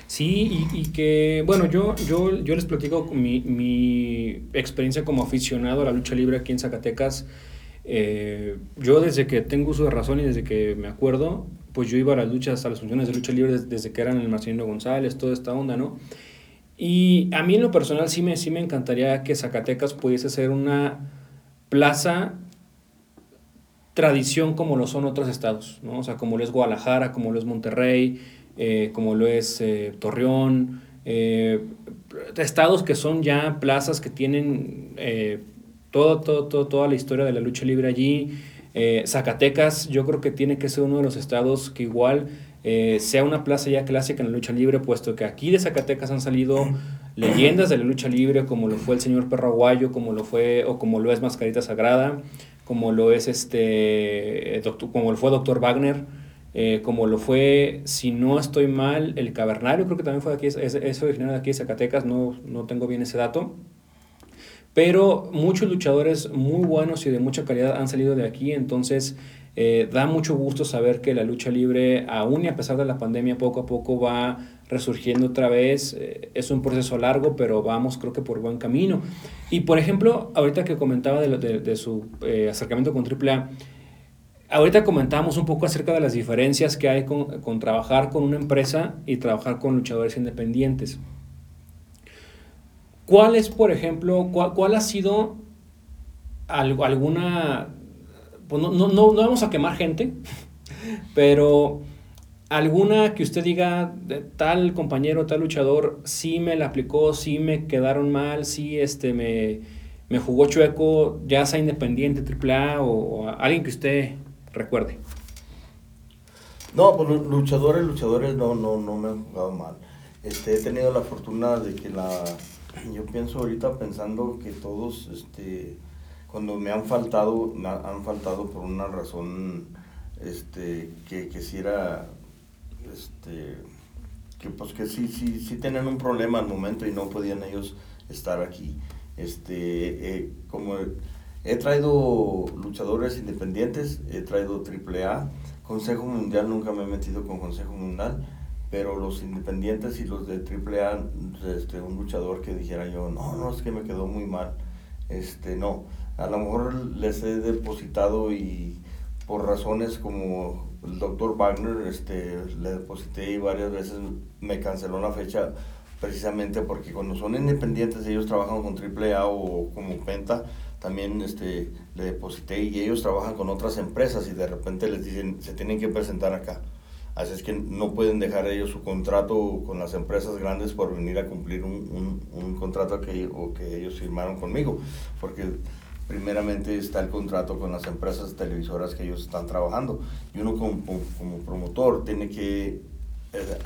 Sí, y, y, que, bueno, yo, yo, yo les platico mi, mi experiencia como aficionado a la lucha libre aquí en Zacatecas. Eh, yo desde que tengo uso de razón y desde que me acuerdo, pues yo iba a las luchas, a las funciones de lucha libre desde, que eran el Marcelino González, toda esta onda, ¿no? Y a mí en lo personal sí me, sí me encantaría que Zacatecas pudiese ser una plaza tradición como lo son otros estados, ¿no? O sea, como lo es Guadalajara, como lo es Monterrey, eh, como lo es eh, Torreón, estados que son ya plazas que tienen todo, todo, toda la historia de la lucha libre allí. Eh, Zacatecas yo creo que tiene que ser uno de los estados que igual eh, sea una plaza ya clásica en la lucha libre, puesto que aquí de Zacatecas han salido leyendas de la lucha libre, como lo fue el señor Perro Aguayo, como lo fue, o como lo es Mascarita Sagrada, como lo es este, doctor, como lo fue Doctor Wagner, eh, como lo fue, si no estoy mal, el Cavernario, creo que también fue de aquí, es, es de aquí de Zacatecas, no, no tengo bien ese dato. Pero muchos luchadores muy buenos y de mucha calidad han salido de aquí, entonces eh, da mucho gusto saber que la lucha libre, aún y a pesar de la pandemia, poco a poco va resurgiendo otra vez. Eh, es un proceso largo, pero vamos creo que por buen camino. Y por ejemplo, ahorita que comentaba de, su eh, acercamiento con AAA, ahorita comentábamos un poco acerca de las diferencias que hay con trabajar con una empresa y trabajar con luchadores independientes. ¿Cuál es, por ejemplo, cuál, ha sido alguna... Pues no, no, no, vamos a quemar gente, pero alguna que usted diga, tal compañero, tal luchador, sí me la aplicó, sí me quedaron mal, sí este, me, me jugó chueco, ya sea independiente, AAA o, o alguien que usted recuerde. No, pues luchadores, luchadores no, no, no me han jugado mal. Este, he tenido la fortuna de que la yo pienso ahorita pensando que todos, este, cuando me han faltado, me han faltado por una razón, este, que, que si era, este, que pues que sí, sí, sí tenían un problema al momento y no podían ellos estar aquí. Este, eh, como he traído luchadores independientes, he traído AAA, Consejo Mundial nunca me he metido con Consejo Mundial, pero los independientes y los de AAA, este, un luchador que dijera yo, no, no, es que me quedó muy mal, este, no, a lo mejor les he depositado y por razones como el doctor Wagner, este, le deposité y varias veces me canceló la fecha precisamente porque cuando son independientes ellos trabajan con AAA o como Penta, también este, le deposité y ellos trabajan con otras empresas y de repente les dicen, se tienen que presentar acá. Así es que no pueden dejar ellos su contrato con las empresas grandes por venir a cumplir un, un, un contrato que, o que ellos firmaron conmigo. Porque primeramente está el contrato con las empresas televisoras que ellos están trabajando. Y uno como, como promotor tiene que eh,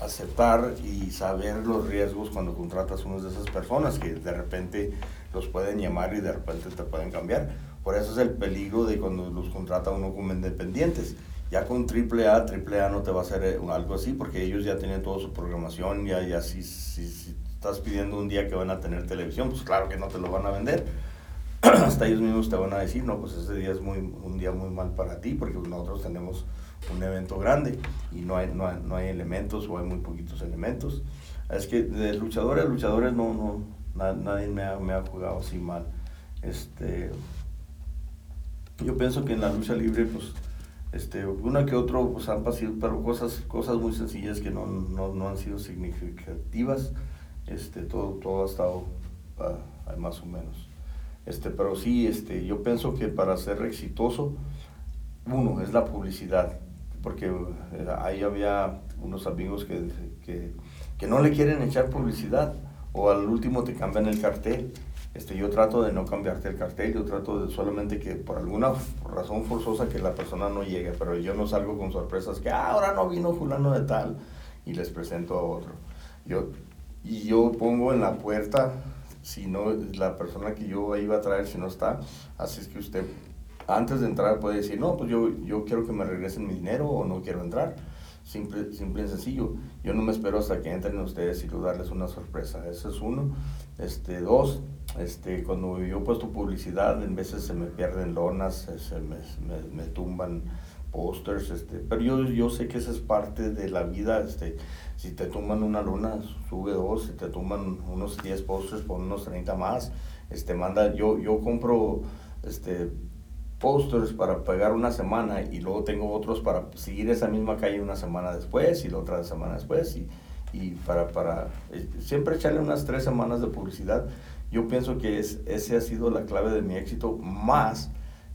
aceptar y saber los riesgos cuando contratas a una de esas personas que de repente los pueden llamar y de repente te pueden cambiar. Por eso es el peligro de cuando los contrata uno como independientes. Ya con AAA, AAA no te va a hacer eh, algo así porque ellos ya tienen toda su programación, ya, ya si, si, si estás pidiendo un día que van a tener televisión, pues claro que no te lo van a vender hasta ellos mismos te van a decir, no, pues ese día es muy, un día muy mal para ti porque nosotros tenemos un evento grande y no hay, no hay, no hay elementos o hay muy poquitos elementos. Es que de luchadores luchadores no, no, nadie me ha, me ha, jugado así mal. Este, yo pienso que en la lucha libre, pues, este, uno que otro, pues han pasado, pero cosas, cosas muy sencillas que no, no, no han sido significativas. Este, todo, todo ha estado uh, más o menos. Este, pero sí, este, yo pienso que para ser exitoso, uno, es la publicidad, porque eh, ahí había unos amigos que, que, que, no le quieren echar publicidad, o al último te cambian el cartel. Este, yo trato de no cambiarte el cartel, yo trato de solamente que por alguna razón forzosa que la persona no llegue, pero yo no salgo con sorpresas que ah, ahora no vino fulano de tal y les presento a otro. Yo, y yo pongo en la puerta si no, la persona que yo iba a traer, si no está, así es que usted antes de entrar puede decir, no, pues yo, yo quiero que me regresen mi dinero o no quiero entrar. Simple, simple y sencillo. Yo no me espero hasta que entren ustedes y darles una sorpresa. Ese es uno. Este, dos, este, cuando yo he puesto publicidad, en veces se me pierden lonas, se me, me, me tumban pósters, este, pero yo, yo sé que esa es parte de la vida, este, si te tumban una luna, sube dos, si te tumban unos 10 pósters, pon unos 30 más, este, manda, yo, yo compro, este, pósters para pegar una semana y luego tengo otros para seguir esa misma calle una semana después y la otra semana después y, y para, para eh, siempre echarle unas tres semanas de publicidad. Yo pienso que es, ese ha sido la clave de mi éxito más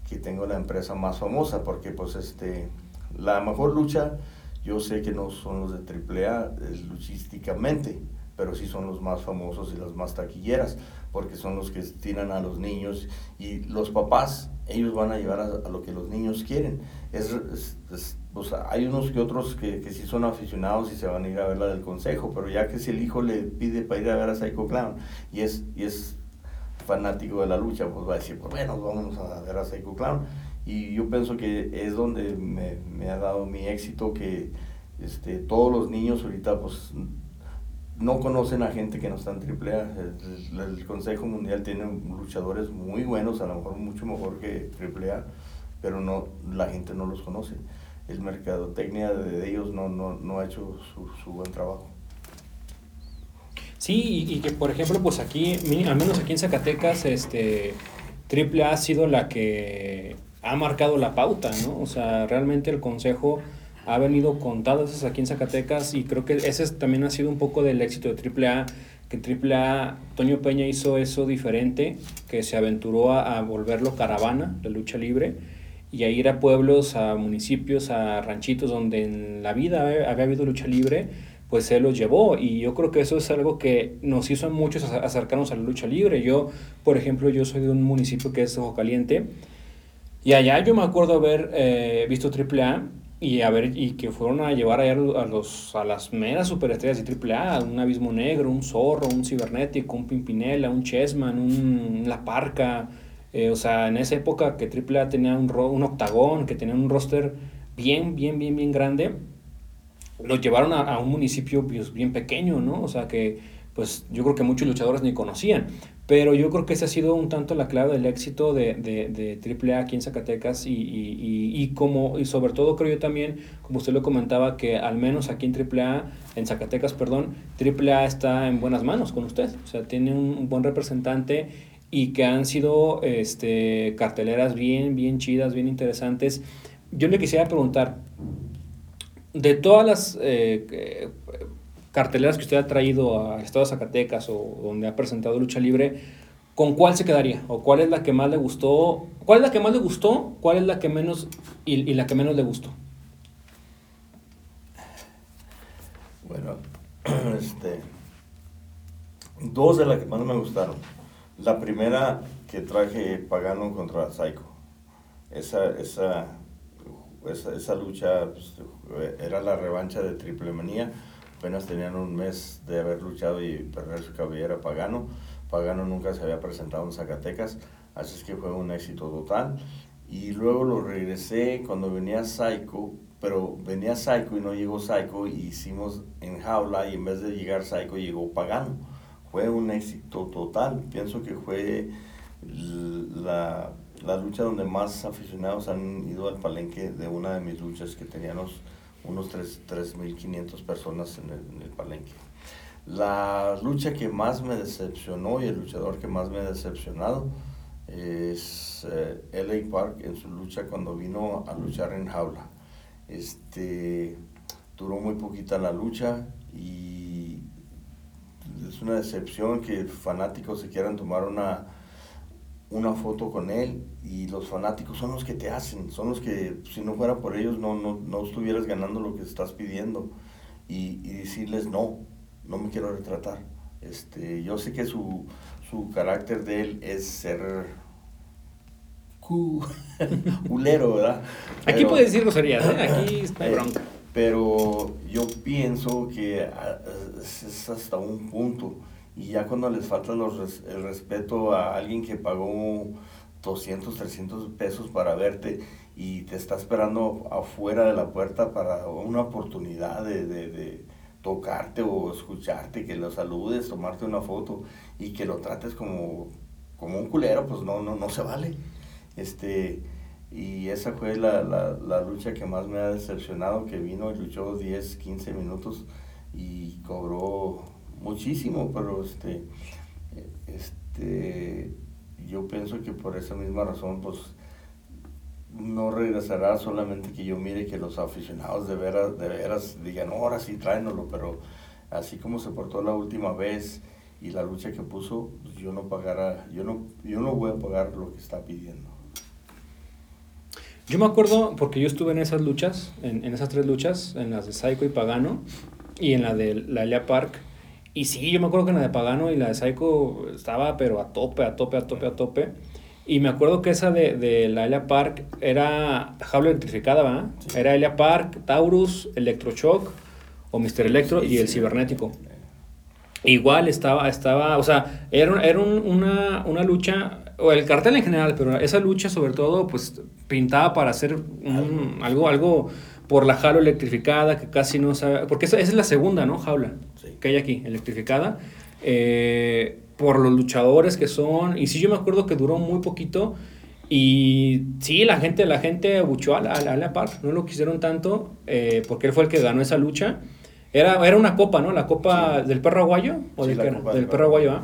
que tengo la empresa más famosa, porque pues este, la mejor lucha, yo sé que no son los de AAA luchísticamente, pero sí son los más famosos y las más taquilleras, porque son los que tiran a los niños y los papás, ellos van a llevar a, lo que los niños quieren. Es, pues, hay unos que otros que, que sí son aficionados y se van a ir a ver la del consejo, pero ya que si el hijo le pide para ir a ver a Psycho Clown y es, y es fanático de la lucha, pues va a decir, pues bueno, vamos a ver a Psycho Clown. Y yo pienso que es donde me, me ha dado mi éxito, que este, todos los niños ahorita pues no conocen a gente que no está en AAA. El, el, Consejo Mundial tiene luchadores muy buenos, a lo mejor mucho mejor que AAA, pero no, la gente no los conoce. El mercadotecnia de ellos no, no, no ha hecho su, su buen trabajo. Sí, y, que por ejemplo, pues aquí, al menos aquí en Zacatecas, este, AAA ha sido la que ha marcado la pauta, ¿no? O sea, realmente el consejo ha venido con todas esas aquí en Zacatecas y creo que ese también ha sido un poco del éxito de AAA, que AAA, Toño Peña hizo eso diferente, que se aventuró a, a volverlo caravana, de lucha libre, y a ir a pueblos, a municipios, a ranchitos donde en la vida había, habido lucha libre, pues él los llevó y yo creo que eso es algo que nos hizo a muchos acercarnos a la lucha libre. Yo, por ejemplo, yo soy de un municipio que es Ojo Caliente y allá yo me acuerdo haber eh, visto AAA y, a ver, y que fueron a llevar allá a, los, a las meras superestrellas de AAA, un Abismo Negro, un Zorro, un Cibernético, un Pimpinela, un Chessman, un La Parca. Eh, o sea, en esa época que AAA tenía un, un octagón, que tenía un roster bien, bien, bien, bien grande lo llevaron a, un municipio pues, bien pequeño, ¿no? O sea que, pues yo creo que muchos luchadores ni conocían. Pero yo creo que esa ha sido un tanto la clave del éxito de, de, de AAA aquí en Zacatecas y, y, y, como, y sobre todo creo yo también, como usted lo comentaba, que al menos aquí en AAA, en Zacatecas, perdón, AAA está en buenas manos con usted. O sea, tiene un, buen representante y que han sido este, carteleras bien, bien chidas, bien interesantes. Yo le quisiera preguntar, de todas las eh, carteleras que usted ha traído a Estado de Zacatecas o donde ha presentado lucha libre, ¿con cuál se quedaría? ¿O cuál es la que más le gustó? ¿Cuál es la que más le gustó? ¿Cuál es la que menos y, la que menos le gustó? Bueno, este, dos de las que más me gustaron. La primera que traje Pagano contra Psycho. Esa, esa, esa, esa lucha pues, era la revancha de Triple Manía. Apenas tenían un mes de haber luchado y perder su cabellera Pagano. Pagano nunca se había presentado en Zacatecas, así es que fue un éxito total. Y luego lo regresé cuando venía Psycho, pero venía Psycho y no llegó Psycho, y hicimos en jaula y en vez de llegar Psycho llegó Pagano. Fue un éxito total. Pienso que fue la, la lucha donde más aficionados han ido al palenque de una de mis luchas que teníamos unos 3.500 personas en el, en el palenque. La lucha que más me decepcionó y el luchador que más me ha decepcionado es eh, LA Park en su lucha cuando vino a luchar en jaula. Este, duró muy poquita la lucha y es una decepción que fanáticos se quieran tomar una, una foto con él y los fanáticos son los que te hacen, son los que si no fuera por ellos no, no, no estuvieras ganando lo que estás pidiendo y, y decirles no, no me quiero retratar. Este, yo sé que su, su carácter de él es ser culero, ¿verdad? Aquí puede decir groserías, ¿eh? Aquí está eh, bronca. Pero yo pienso que ah, es hasta un punto. Y ya cuando les falta los, el respeto a alguien que pagó 200, 300 pesos para verte y te está esperando afuera de la puerta para una oportunidad de, de, de tocarte o escucharte, que lo saludes, tomarte una foto y que lo trates como, como un culero, pues no, no, no se vale. Este, y esa fue la, la, la, lucha que más me ha decepcionado, que vino y luchó 10, 15 minutos y cobró muchísimo, pero este, este, yo pienso que por esa misma razón, pues, no regresará solamente que yo mire que los aficionados de veras, de veras digan, ahora sí, tráenoslo, pero así como se portó la última vez y la lucha que puso, pues yo no pagará, yo no, yo no voy a pagar lo que está pidiendo. Yo me acuerdo, porque yo estuve en esas luchas, en, en esas tres luchas, en las de Psycho y Pagano, y en la de la Elia Park. Y sí, yo me acuerdo que en la de Pagano y la de Psycho estaba, pero a tope, a tope, a tope, a tope. Y me acuerdo que esa de, de la Elia Park era jaula electrificada, ¿verdad? Sí. Era Elia Park, Taurus, Electroshock o Mr. Electro sí, y el cibernético. Igual estaba, estaba, o sea, era, era un, una, una lucha o el cartel en general, pero esa lucha sobre todo, pues pintaba para hacer un, algo, algo por la jaula electrificada, que casi no sabe, porque esa, esa es la segunda, ¿no? Jaula sí. que hay aquí, electrificada, eh, por los luchadores que son, y sí yo me acuerdo que duró muy poquito, y sí, la gente, la gente abuchó a la, a la Park, no lo quisieron tanto, eh, porque él fue el que ganó esa lucha. Era, era una copa, ¿no? La copa sí. del perro aguayo, o sí, del, del perro, perro aguayo, ¿ah?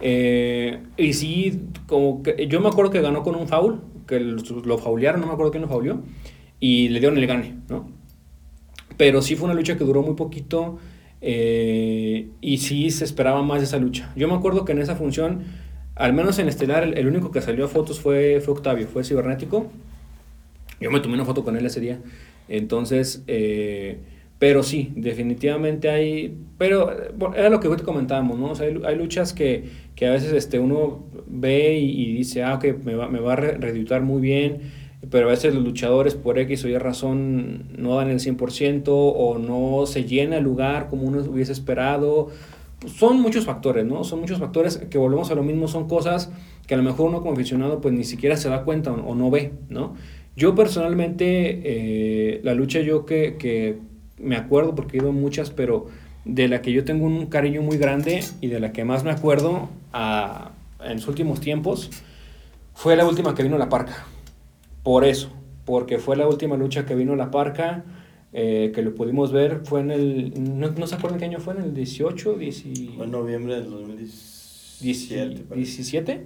Eh, y sí, como que yo me acuerdo que ganó con un foul, que lo, faulearon, no me acuerdo quién lo fauleó, y le dieron el gane, ¿no? Pero sí fue una lucha que duró muy poquito eh, y sí se esperaba más de esa lucha. Yo me acuerdo que en esa función, al menos en Estelar, el, el único que salió a fotos fue, fue Octavio, fue cibernético. Yo me tomé una foto con él ese día. Entonces, eh, pero sí, definitivamente hay. Pero bueno, era lo que te comentábamos, ¿no? Hay, hay luchas que, que, a veces este, uno ve y, dice, ah, ok, me va, me va a reeditar muy bien. Pero a veces los luchadores, por X o Y razón, no dan el 100% o no se llena el lugar como uno hubiese esperado. Son muchos factores, ¿no? Son muchos factores que volvemos a lo mismo, son cosas que a lo mejor uno como aficionado pues ni siquiera se da cuenta o, o no ve, ¿no? Yo personalmente, eh, la lucha yo que, que me acuerdo porque he ido muchas, pero de la que yo tengo un cariño muy grande y de la que más me acuerdo a, en los últimos tiempos fue la última que vino La Parca. Por eso, porque fue la última lucha que vino La Parca, eh, que lo pudimos ver, fue en el, no, no se acuerdan qué año fue, en el 18, 10, Fue en noviembre del 2017. 17,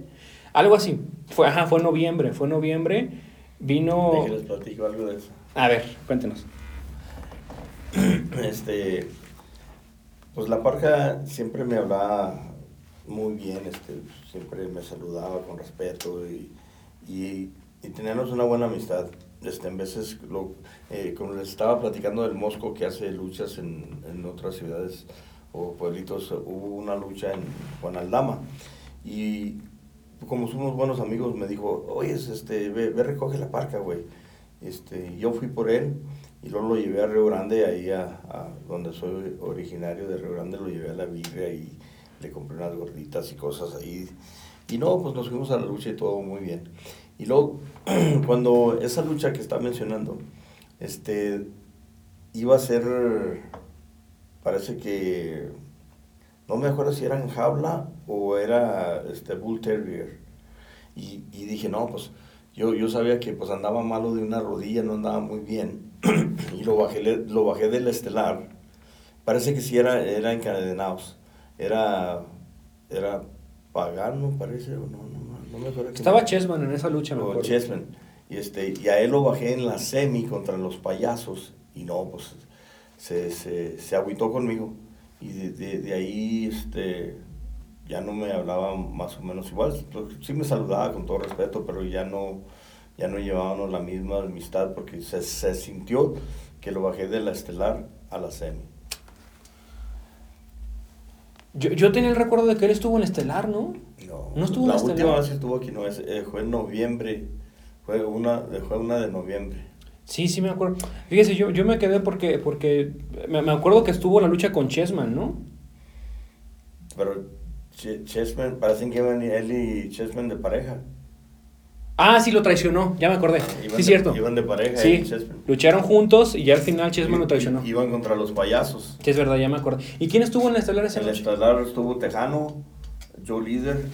algo así, fue, ajá, fue en noviembre, fue en noviembre, vino... les platico algo de eso. A ver, cuéntenos. este, pues la parca siempre me hablaba muy bien, este, siempre me saludaba con respeto y, y, y teníamos una buena amistad. Este, en veces, lo, eh, como les estaba platicando del Mosco que hace luchas en, en otras ciudades o pueblitos, hubo una lucha en Juan Aldama y como somos buenos amigos, me dijo, oye, este, ve, ve recoge la parca, güey. Este, yo fui por él y luego lo llevé a Río Grande, ahí a, donde soy originario de Río Grande, lo llevé a la birria y le compré unas gorditas y cosas ahí. Y no, pues nos fuimos a la lucha y todo muy bien. Y luego, cuando esa lucha que está mencionando, este, iba a ser, parece que, no me acuerdo si era en jaula o era este, Bull Terrier. Y, y dije, no, pues yo, yo sabía que pues andaba malo de una rodilla, no andaba muy bien. Y lo bajé, lo bajé del estelar. Parece que sí era, era encadenados. Era, era pagano, parece, no, no, no me acuerdo. Estaba Chessman en esa lucha, me Chessman. Y, este, y a él lo bajé en la semi contra los payasos. Y no, pues se, se, se agüitó conmigo. Y de, de, ahí este, ya no me hablaba más o menos igual. Sí me saludaba con todo respeto, pero ya no, ya no llevábamos la misma amistad porque se, se sintió que lo bajé de la estelar a la semi. Yo, yo tenía el recuerdo de que él estuvo en Estelar, ¿no? No, no estuvo la en Estelar. última vez que estuvo aquí, no, es, eh, fue en noviembre, fue una, fue una de noviembre. Sí, sí me acuerdo. Fíjese, yo, yo me quedé porque, porque me, me acuerdo que estuvo en la lucha con Chessman, ¿no? Pero Chessman, parecen que iban él y Chessman de pareja. Ah, sí, lo traicionó, ya me acordé. sí, cierto. Iban de pareja. Sí, lucharon juntos y ya al final Chessman lo traicionó. Iban contra los payasos. Sí, es verdad, ya me acordé. ¿Y quién estuvo en la estelar esa En la estelar estuvo Tejano, Joe Líder.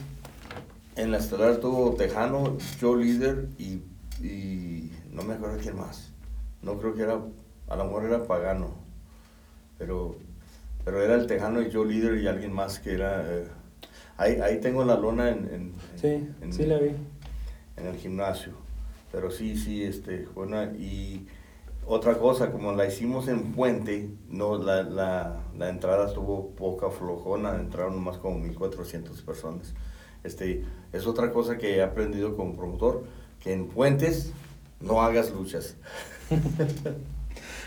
En la estelar estuvo Tejano, Joe Líder y, y no me acuerdo quién más. No creo que era, a lo mejor era Pagano. Pero, pero era el Tejano y Joe Líder y alguien más que era... Eh, ahí, ahí tengo la lona en... en sí, sí la vi en el gimnasio. Pero sí, sí, este, bueno, y otra cosa, como la hicimos en Puente, no, la, la, la entrada estuvo poca flojona, entraron más como 1.400 personas. Este, es otra cosa que he aprendido como promotor, que en puentes no hagas luchas.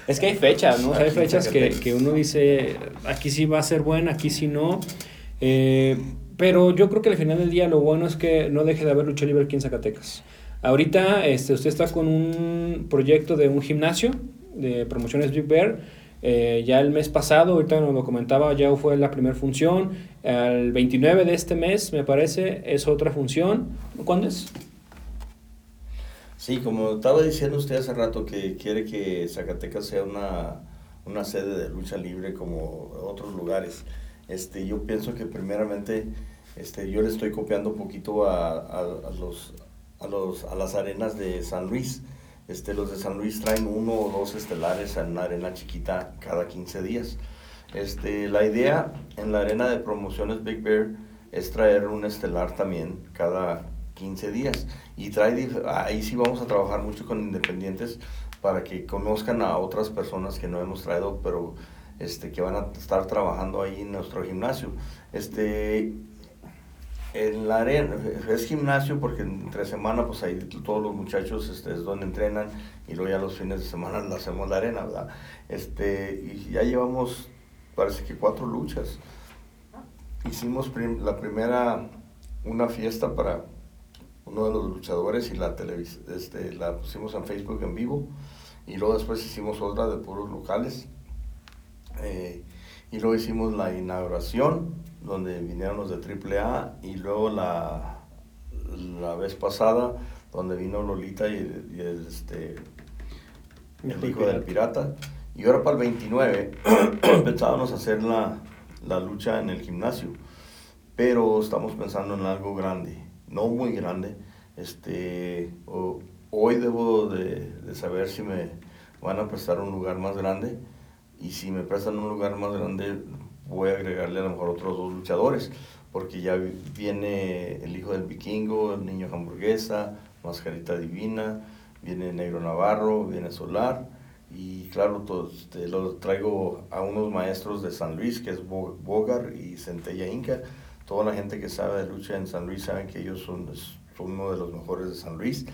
es que hay fechas, ¿no? hay fechas que, que, uno dice, aquí sí va a ser buena, aquí sí no. Eh, pero yo creo que al final del día lo bueno es que no deje de haber lucha libre aquí en Zacatecas. Ahorita este, usted está con un proyecto de un gimnasio de promociones Big Bear. Eh, ya el mes pasado, ahorita nos lo comentaba, ya fue la primera función. El 29 de este mes, me parece, es otra función. ¿Cuándo es? Sí, como estaba diciendo usted hace rato que quiere que Zacatecas sea una, una sede de lucha libre como otros lugares. Este, yo pienso que primeramente este, yo le estoy copiando un poquito a, a, los, a, los, a las arenas de San Luis. Este, los de San Luis traen uno o dos estelares en una arena chiquita cada 15 días. Este, la idea en la arena de promociones Big Bear es traer un estelar también cada 15 días. Y trae, ahí sí vamos a trabajar mucho con independientes para que conozcan a otras personas que no hemos traído, pero este, que van a estar trabajando ahí en nuestro gimnasio. Este, en la arena, es gimnasio porque entre semana pues ahí todos los muchachos este, es donde entrenan y luego ya los fines de semana lo hacemos la arena, ¿verdad? Este, y ya llevamos, parece que cuatro luchas. Hicimos la primera, una fiesta para uno de los luchadores y la, este, la pusimos en Facebook en vivo y luego después hicimos otra de puros locales eh, y luego hicimos la inauguración, donde vinieron los de AAA, y luego la, la vez pasada, donde vino Lolita y, el, este, el hijo del pirata. Y ahora para el 29 pensábamos hacer la, la lucha en el gimnasio, pero estamos pensando en algo grande, no muy grande. Este, hoy debo de, de, saber si me van a prestar un lugar más grande y si me prestan un lugar más grande, voy a agregarle a lo mejor otros dos luchadores, porque ya viene el hijo del vikingo, el niño hamburguesa, Mascarita Divina, viene Negro Navarro, viene Solar, y claro, todo, este, lo traigo a unos maestros de San Luis, que es Bogar y Centella Inca. Toda la gente que sabe de lucha en San Luis sabe que ellos son, son uno de los mejores de San Luis.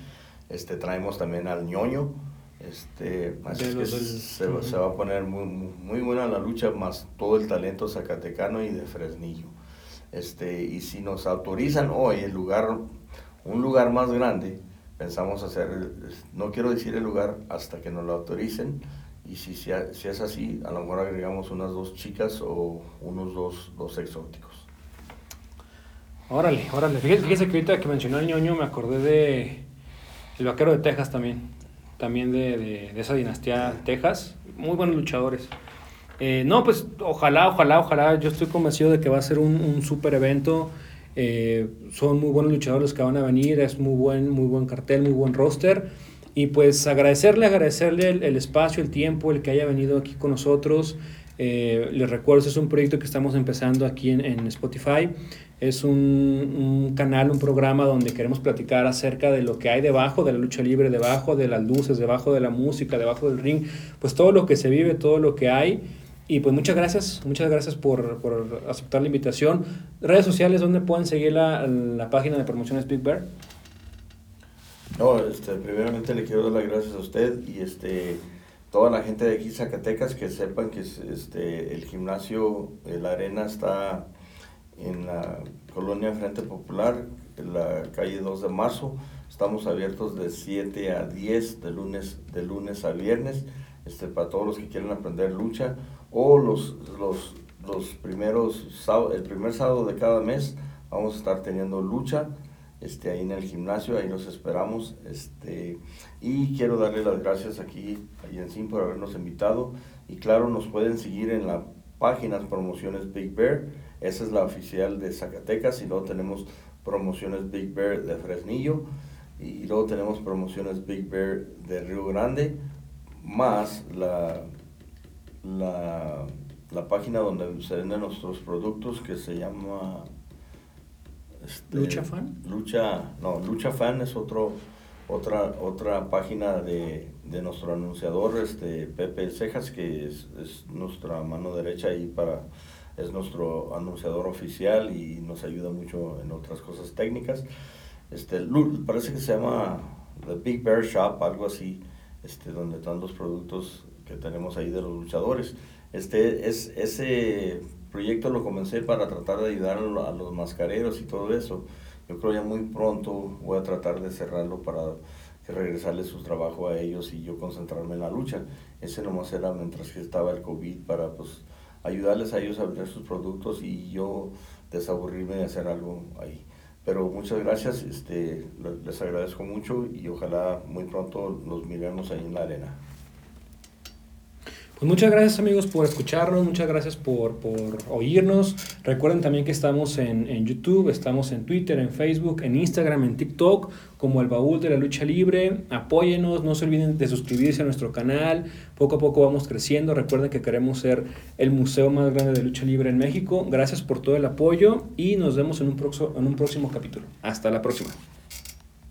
Este, traemos también al ñoño, este, así que se, va a poner muy, muy, buena la lucha, más todo el talento zacatecano y de Fresnillo. Este, y si nos autorizan hoy, el lugar un lugar más grande, pensamos hacer, no quiero decir el lugar hasta que nos lo autoricen, y si, si, es así, a lo mejor agregamos unas dos chicas o unos dos, dos exóticos. Órale, órale. Fíjese, que ahorita que mencionó el ñoño me acordé de el vaquero de Texas también. También de, de, esa dinastía Texas. Muy buenos luchadores. Eh, no, pues ojalá, ojalá, ojalá. Yo estoy convencido de que va a ser un, un super evento. Eh, son muy buenos luchadores los que van a venir. Es muy buen, muy buen cartel, muy buen roster. Y pues agradecerle, agradecerle el, espacio, el tiempo, el que haya venido aquí con nosotros. Eh, les recuerdo, es un proyecto que estamos empezando aquí en, en Spotify. Es un, un, canal, un programa donde queremos platicar acerca de lo que hay debajo de la lucha libre, debajo de las luces, debajo de la música, debajo del ring, pues todo lo que se vive, todo lo que hay. Y pues muchas gracias, muchas gracias por, por aceptar la invitación. Redes sociales, ¿dónde pueden seguir la, la página de promociones Big Bear? No, este, primeramente le quiero dar las gracias a usted y este, toda la gente de aquí Zacatecas que sepan que este, el gimnasio, la arena está en la colonia Frente Popular, en la calle 2 de marzo. Estamos abiertos de 7 a 10 de lunes, de lunes a viernes este, para todos los que quieren aprender lucha o los, los, los primeros, el primer sábado de cada mes vamos a estar teniendo lucha este, ahí en el gimnasio, ahí los esperamos. Este, y quiero darle las gracias aquí a Sim por habernos invitado. Y claro, nos pueden seguir en la página Promociones Big Bear, esa es la oficial de Zacatecas, y luego tenemos Promociones Big Bear de Fresnillo, y luego tenemos Promociones Big Bear de Río Grande, más la, la, la página donde se venden nuestros productos que se llama este, ¿Lucha Fan? Lucha, no, Lucha Fan es otro, otra, otra página de, de nuestro anunciador, este, Pepe Cejas, que es, es, nuestra mano derecha y para, es nuestro anunciador oficial y nos ayuda mucho en otras cosas técnicas. Este, parece que se llama The Big Bear Shop, algo así, este, donde están los productos que tenemos ahí de los luchadores. Este, es, ese proyecto lo comencé para tratar de ayudar a los mascareros y todo eso. Yo creo ya muy pronto voy a tratar de cerrarlo para regresarles su trabajo a ellos y yo concentrarme en la lucha. Ese nomás era mientras que estaba el COVID para pues ayudarles a ellos a vender sus productos y yo desaburrirme de hacer algo ahí. Pero muchas gracias, este, les agradezco mucho y ojalá muy pronto nos miremos ahí en la arena. Pues muchas gracias amigos por escucharnos, muchas gracias por, por oírnos. Recuerden también que estamos en, en, YouTube, estamos en Twitter, en Facebook, en Instagram, en TikTok, como el baúl de la lucha libre. Apóyenos, no se olviden de suscribirse a nuestro canal. Poco a poco vamos creciendo. Recuerden que queremos ser el museo más grande de lucha libre en México. Gracias por todo el apoyo y nos vemos en un, en un próximo capítulo. Hasta la próxima.